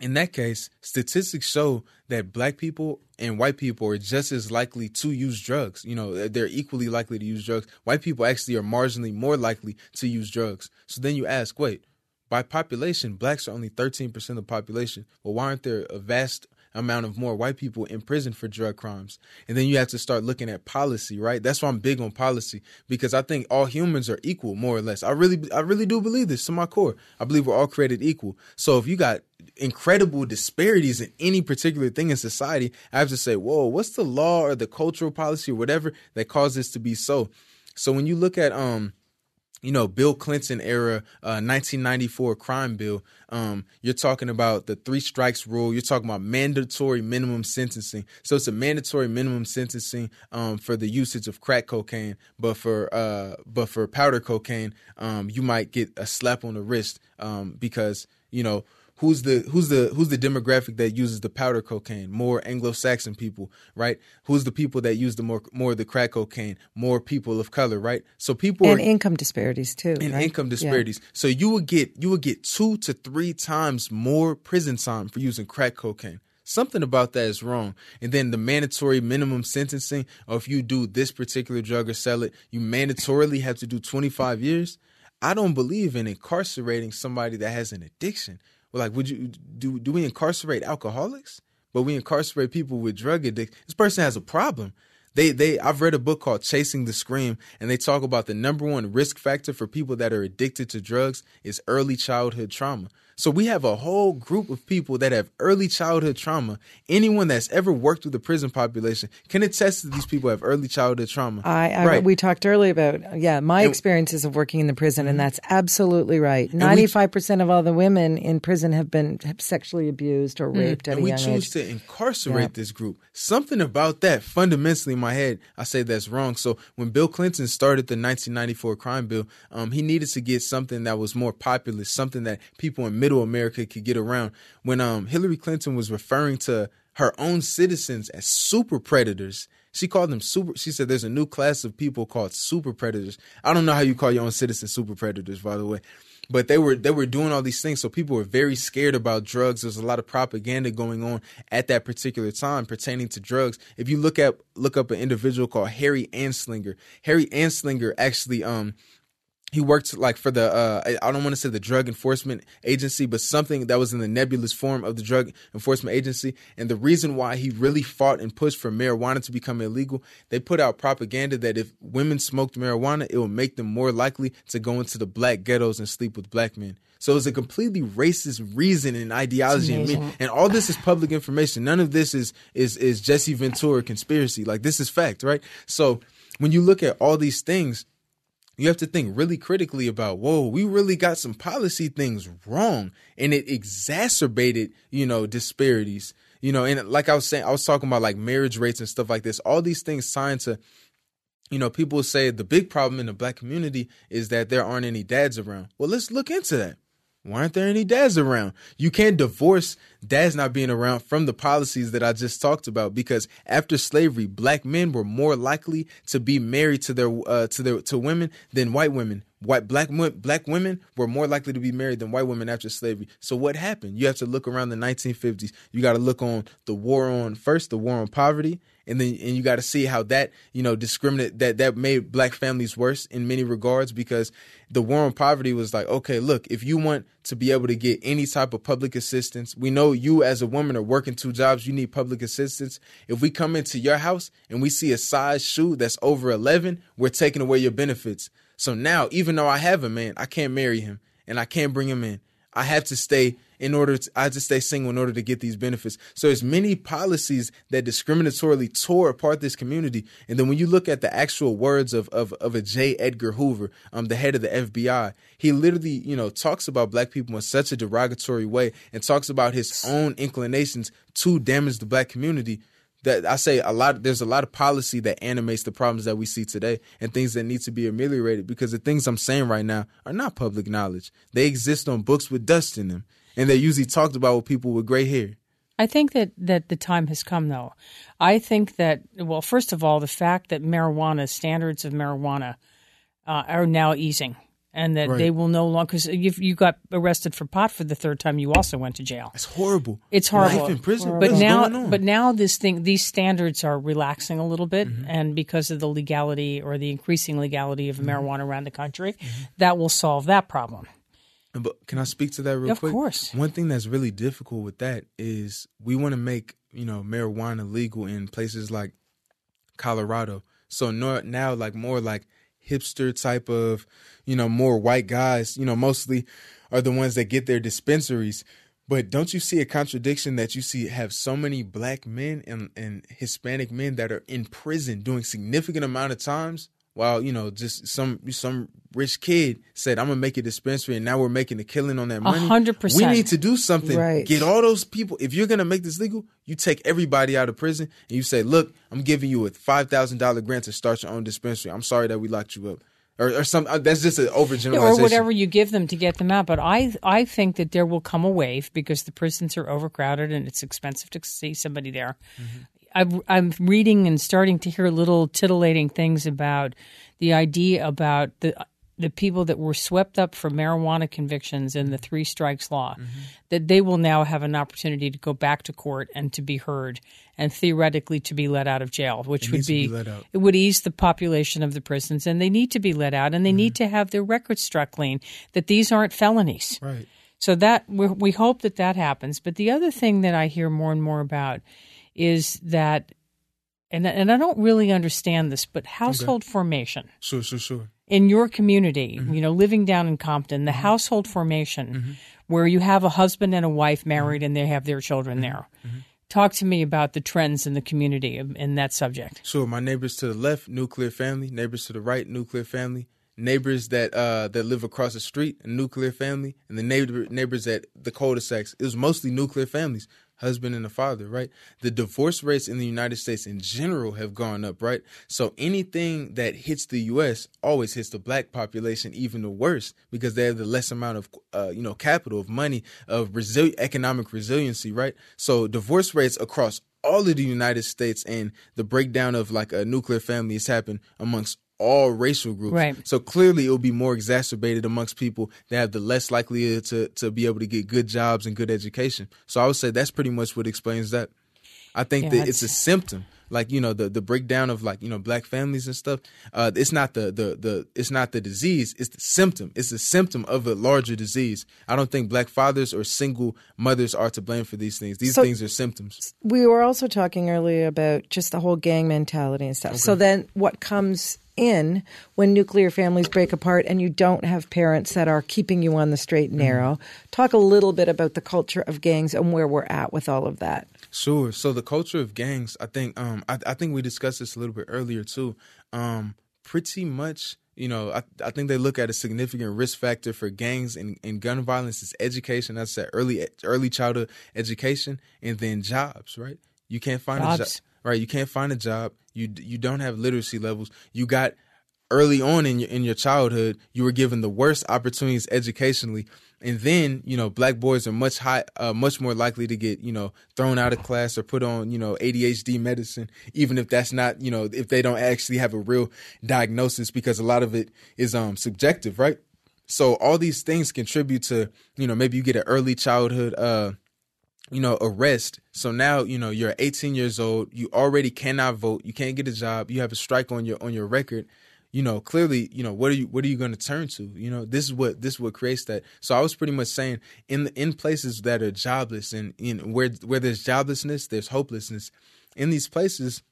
in that case, statistics show that black people and white people are just as likely to use drugs. You know, they're equally likely to use drugs. White people actually are marginally more likely to use drugs. So then you ask, wait, by population, blacks are only 13% of the population. Well, why aren't there a vast amount of more white people in prison for drug crimes. And then you have to start looking at policy, right? That's why I'm big on policy because I think all humans are equal, more or less. I really, I really do believe this to my core. I believe we're all created equal. So if you got incredible disparities in any particular thing in society, I have to say, whoa, what's the law or the cultural policy or whatever that caused this to be so? So when you look at um you know, Bill Clinton era, uh, 1994 crime bill. Um, you're talking about the three strikes rule. You're talking about mandatory minimum sentencing. So it's a mandatory minimum sentencing um, for the usage of crack cocaine, but for uh, but for powder cocaine, um, you might get a slap on the wrist um, because you know who's the who's the who's the demographic that uses the powder cocaine? More Anglo-Saxon people, right? Who's the people that use the more more the crack cocaine? More people of color, right? So people and are, income disparities too. and right? income disparities. Yeah. So you would get you would get two to three times more prison time for using crack cocaine. Something about that is wrong. And then the mandatory minimum sentencing, or if you do this particular drug or sell it, you mandatorily have to do 25 years. I don't believe in incarcerating somebody that has an addiction. Well, like, would you do? Do we incarcerate alcoholics? But we incarcerate people with drug addiction. This person has a problem. They they I've read a book called Chasing the Scream and they talk about the number one risk factor for people that are addicted to drugs is early childhood trauma. So we have a whole group of people that have early childhood trauma. Anyone that's ever worked with the prison population can attest that these people have early childhood trauma. I, I right. we talked earlier about yeah my and, experiences of working in the prison, and mm-hmm. that's absolutely right. Ninety five percent of all the women in prison have been sexually abused or mm-hmm. raped at and a young age. we choose to incarcerate yeah. this group. Something about that fundamentally in my head, I say that's wrong. So when Bill Clinton started the 1994 crime bill, um, he needed to get something that was more populist, something that people in middle America could get around. When um, Hillary Clinton was referring to her own citizens as super predators, she called them super. She said there's a new class of people called super predators. I don't know how you call your own citizens super predators, by the way but they were they were doing all these things so people were very scared about drugs there's a lot of propaganda going on at that particular time pertaining to drugs if you look at look up an individual called harry anslinger harry anslinger actually um he worked like for the uh, I don't want to say the drug enforcement agency, but something that was in the nebulous form of the drug enforcement agency. And the reason why he really fought and pushed for marijuana to become illegal, they put out propaganda that if women smoked marijuana, it would make them more likely to go into the black ghettos and sleep with black men. So it's a completely racist reason and ideology me. And all this is public information. None of this is is is Jesse Ventura conspiracy. Like this is fact, right? So when you look at all these things you have to think really critically about whoa we really got some policy things wrong. And it exacerbated you know disparities. You know and like i was saying i was talking about like marriage rates and stuff like this. All these things signed to you know people say the big problem in the black community is that there aren't any dads around. Well let's look into that why aren't there any dads around? You can't divorce dads not being around from the policies that I just talked about because after slavery, black men were more likely to be married to their uh, to their to women than white women. White black black women were more likely to be married than white women after slavery. So what happened? You have to look around the 1950s. You got to look on the war on first the war on poverty and then and you got to see how that you know discriminate that that made black families worse in many regards because the war on poverty was like okay look if you want to be able to get any type of public assistance we know you as a woman are working two jobs you need public assistance. If we come into your house and we see a size shoe that's over 11 we're taking away your benefits. So now even though i have a man i can't marry him and i can't bring him in i have to stay in order to, I have to stay single in order to get these benefits. So there's many policies that discriminatorily tore apart this community. And then when you look at the actual words of of, of a J. Edgar Hoover, um, the head of the FBI, he literally, you know, talks about black people in such a derogatory way and talks about his own inclinations to damage the black community that I say a lot there's a lot of policy that animates the problems that we see today and things that need to be ameliorated because the things I'm saying right now are not public knowledge. They exist on books with dust in them and they're usually talked about with people with gray hair. I think that, that the time has come, though. I think that, well, first of all, the fact that marijuana, standards of marijuana, uh, are now easing. And that Right. they will no longer because if you got arrested for pot for the third time, you also went to jail. It's horrible. It's horrible. Life in prison. But now, but now this thing, these standards are relaxing a little bit, Mm-hmm. and because of the legality or the increasing legality of Mm-hmm. marijuana around the country, that will solve that problem. But can I speak to that real Of quick? Of course. One thing that's really difficult with that is we want to make you know marijuana legal in places like Colorado. So now like more like hipster type of you know more white guys. You know mostly are the ones that get their dispensaries. But don't you see a contradiction that you see have so many black men and, and Hispanic men that are in prison doing significant amount of times while you know just some some rich kid said I'm gonna make a dispensary and now we're making a killing on that money. 100% We need to do something. Right. Get all those people. If you're gonna make this legal, you take everybody out of prison and you say, "Look, I'm giving you a five thousand dollar grant to start your own dispensary. I'm sorry that we locked you up." Or, or some uh, that's just an overgeneralization. yeah, or whatever you give them to get them out. But I I think that there will come a wave because the prisons are overcrowded and it's expensive to see somebody there. I'm, I'm reading and starting to hear little titillating things about the idea about the the people that were swept up for marijuana convictions in the three strikes law mm-hmm. that they will now have an opportunity to go back to court and to be heard and theoretically to be let out of jail which It would be, be let out. it would ease the population of the prisons and they need to be let out and they need mm-hmm. to have their records struck clean that these aren't felonies right. so that we hope that that happens. But the other thing that I hear more and more about is that, and and I don't really understand this, but household formation Sure, sure, sure. in your community, Mm-hmm. you know, living down in Compton, the household formation where you have a husband and a wife married Mm-hmm. and they have their children there. Talk to me about the trends in the community in in that subject. Sure. My neighbors to the left, nuclear family. Neighbors to the right, nuclear family. Neighbors that uh that live across the street, a nuclear family, and the neighbor neighbors at the cul-de-sacs. It was mostly nuclear families, husband and a father, right? The divorce rates in the United States in general have gone up, right? So anything that hits the U.S. always hits the black population even the worst because they have the less amount of uh, you know capital, of money, of resil- economic resiliency, right? So divorce rates across all of the United States and the breakdown of like a nuclear family has happened amongst all racial groups. Right. So clearly it will be more exacerbated amongst people that have the less likelihood to, to be able to get good jobs and good education. So I would say that's pretty much what explains that. I think Yeah, that it's a symptom. Like, you know, the, the breakdown of like, you know, black families and stuff. Uh, it's not the, the, the, it's not the disease. It's the symptom. It's a symptom of a larger disease. I don't think black fathers or single mothers are to blame for these things. These So- things are symptoms. We were also talking earlier about just the whole gang mentality and stuff. So then what comes in when nuclear families break apart and you don't have parents that are keeping you on the straight and narrow? Talk a little bit about the culture of gangs and where we're at with all of that. Sure. So the culture of gangs, I think, um, I, I think we discussed this a little bit earlier too. Um, pretty much, you know, I, I think they look at a significant risk factor for gangs and, and gun violence is education. That's that early early childhood education, and then jobs. Right? You can't find a job. Right? You can't find a job. You you don't have literacy levels. You got early on in your in your childhood, you were given the worst opportunities educationally, and then you know black boys are much high, uh, much more likely to get you know thrown out of class or put on you know ADHD medicine, even if that's not you know if they don't actually have a real diagnosis because a lot of it is um subjective, right? So all these things contribute to you know maybe you get an early childhood uh you know, arrest. So now, you know, you're 18 years old, you already cannot vote, you can't get a job, you have a strike on your on your record. You know, clearly, you know, what are you what are you going to turn to? You know, this is what this is what creates that. So I was pretty much saying in the, in places that are jobless and in where where there's joblessness, there's hopelessness. In these places,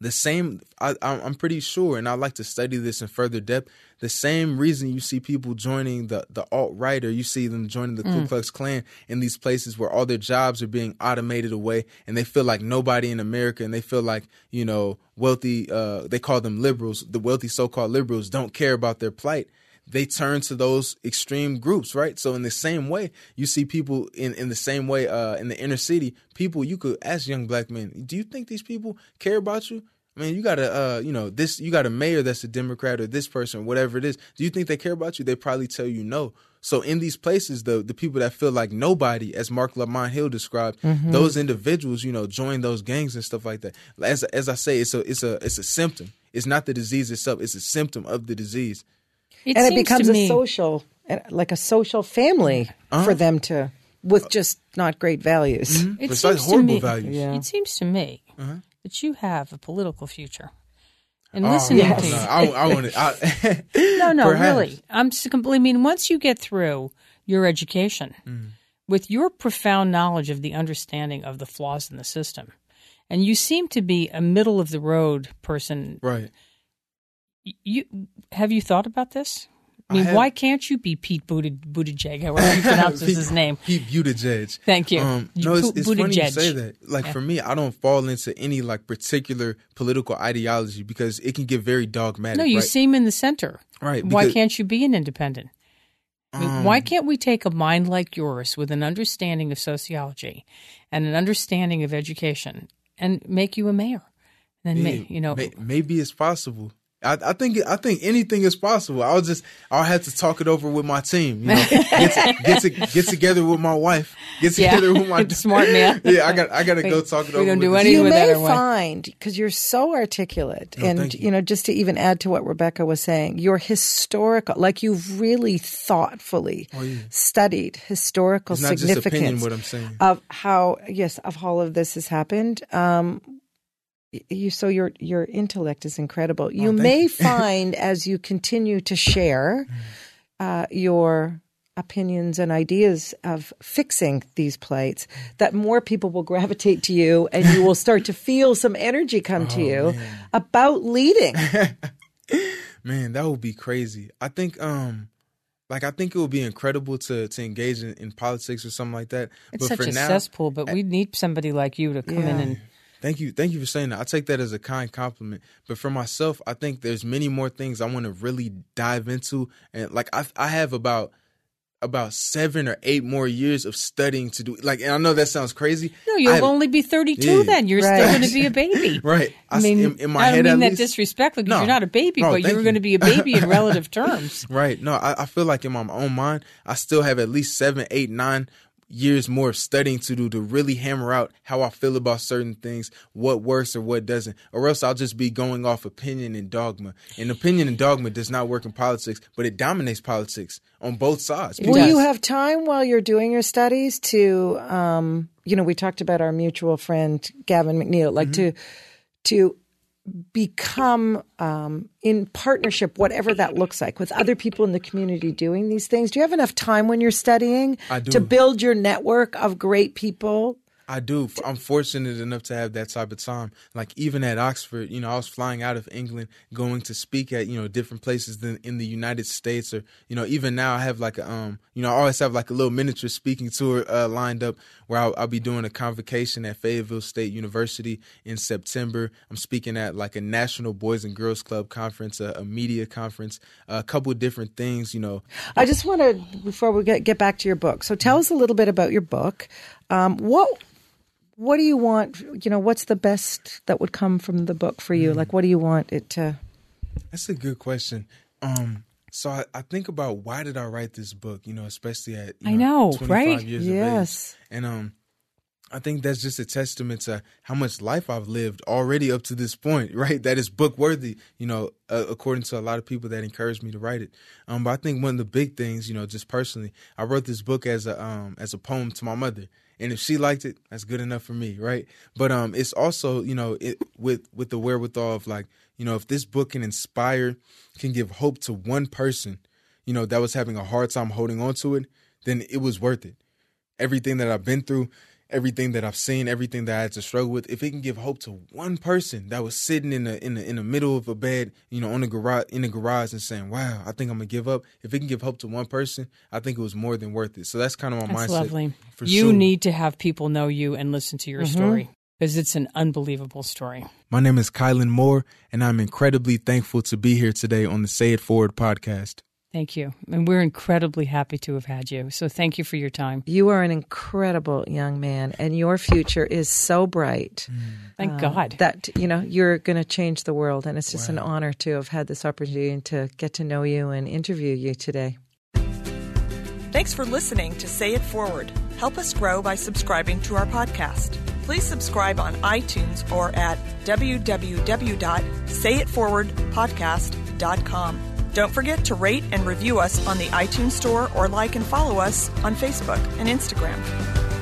the same I, I'm I'm pretty sure, and I'd like to study this in further depth. The same reason you see people joining the the alt right, or you see them joining the Ku Klux Klan in these places where all their jobs are being automated away, and they feel like nobody in America, and they feel like you know wealthy. Uh, they call them liberals. The wealthy so-called liberals don't care about their plight they turn to those extreme groups, right? So in the same way, you see people in, in the same way uh, in the inner city, people you could ask young black men, do you think these people care about you? I mean, you got a, uh, you know, this, you got a mayor that's a Democrat or this person, whatever it is. Do you think they care about you? They probably tell you no. So in these places, the the people that feel like nobody, as Marc Lamont Hill described, those individuals, you know, join those gangs and stuff like that. As as I say, it's a it's a it's a symptom. It's not the disease itself. It's a symptom of the disease. It and it becomes a social, uh, like a social family Uh-huh. for them to, with just not great values. It It's like seems horrible to me, values. Yeah. It seems to me that you have a political future. And Oh, listening no, to you, no, I, I want to. *laughs* *laughs* no, no, Perhaps. really, I'm s- completely. I mean, once you get through your education, Mm. with your profound knowledge of the understanding of the flaws in the system, and you seem to be a middle of the road person. right. You have you thought about this? I I mean, have- why can't you be Pete Buttig- Buttigieg, however you pronounce Pete- *laughs* his name? Pete Buttigieg. Thank you. Um, no, it's, it's funny you say that. Like for me, I don't fall into any like particular political ideology because it can get very dogmatic. No, you right? seem in the center. Right, Why can't you be an independent? I mean, Um, why can't we take a mind like yours with an understanding of sociology and an understanding of education and make you a mayor? And then, Yeah, ma- you know, may- maybe it's possible. I, I think I think anything is possible. I'll just I'll have to talk it over with my team. You know, *laughs* get, to, get, to, get together with my wife. Get Yeah. together with my *laughs* Smart man. *laughs* Yeah, I got I got to go talk it we over. don't with do the any team. You with that may or what? find because you're so articulate, Oh, and you. you. know, just to even add to what Rebecca was saying, you're historical. Like you've really thoughtfully studied historical Oh, It's not just significance opinion. What I'm saying. of how yes of all of this has happened. Um, y- you so your your intellect is incredible. You Oh, may you. *laughs* find as you continue to share uh, your opinions and ideas of fixing these plates that more people will gravitate to you and you will start to feel some energy come to you about leading *laughs* Man, that would be crazy. I think um like I think it would be incredible to to engage in, in politics or something like that. it's but such for a now, cesspool, but we need somebody like you to come in and Thank you, thank you for saying that. I take that as a kind compliment. But for myself, I think there's many more things I want to really dive into, and like I, I have about about seven or eight more years of studying to do. Like, and I know that sounds crazy. no, you'll I only be 32 Yeah. then. You're Right. still going to be a baby. *laughs* right. I mean, in, in my I don't head mean that least. disrespectfully because No. you're not a baby, No, but you're you. going to be a baby in *laughs* relative terms. Right. No, I, I feel like in my own mind, I still have at least seven, eight, nine years more of studying to do to really hammer out how I feel about certain things, what works or what doesn't, or else I'll just be going off opinion and dogma. And opinion and dogma does not work in politics, but it dominates politics on both sides. Will you have time while you're doing your studies to, um, you know, we talked about our mutual friend Gavin McNeil, like to to become um, in partnership, whatever that looks like, with other people in the community doing these things. Do you have enough time when you're studying to build your network of great people? I do. I'm fortunate enough to have that type of time. Like even at Oxford, you know, I was flying out of England, going to speak at you know different places than in the United States, or you know, even now I have like a um, you know, I always have like a little miniature speaking tour uh, lined up where I'll, I'll be doing a convocation at Fayetteville State University in September. I'm speaking at like a National Boys and Girls Club conference, a, a media conference, a couple of different things. You know, I just want to, before we get, get back to your book, so tell us a little bit about your book. Um, what what do you want? You know, what's the best that would come from the book for Mm. you? Like, what do you want it to? That's a good question. Um, so I, I think about why did I write this book? You know, especially at you I know, 25 right? Years Yes. of age. and um, I think that's just a testament to how much life I've lived already up to this point. *laughs* Right, that is book worthy. You know, uh, according to a lot of people that encouraged me to write it. Um, but I think one of the big things, you know, just personally, I wrote this book as a um as a poem to my mother. And if she liked it, that's good enough for me, right? But um, it's also you know it with with the wherewithal of like you know if this book can inspire, can give hope to one person, you know that was having a hard time holding on to it, then it was worth it. Everything that I've been through, everything that I've seen, everything that I had to struggle with, if it can give hope to one person that was sitting in the in the in the middle of a bed, you know, on the garage in the garage and saying, "Wow, I think I'm gonna give up." If it can give hope to one person, I think it was more than worth it. So that's kind of my That's mindset. lovely. for You sure. need to have people know you and listen to your Mm-hmm. story because it's an unbelievable story. My name is Caylin Moore, and I'm incredibly thankful to be here today on the Say It Forward podcast. Thank you. And we're incredibly happy to have had you. So thank you for your time. You are an incredible young man, and your future is so bright. Thank uh, God. that you know you're going to change the world, and it's just an honor to have had this opportunity and to get to know you and interview you today. Thanks for listening to Say It Forward. Help us grow by subscribing to our podcast. Please subscribe on iTunes or at www.sayitforwardpodcast.com. Don't forget to rate and review us on the iTunes Store or like and follow us on Facebook and Instagram.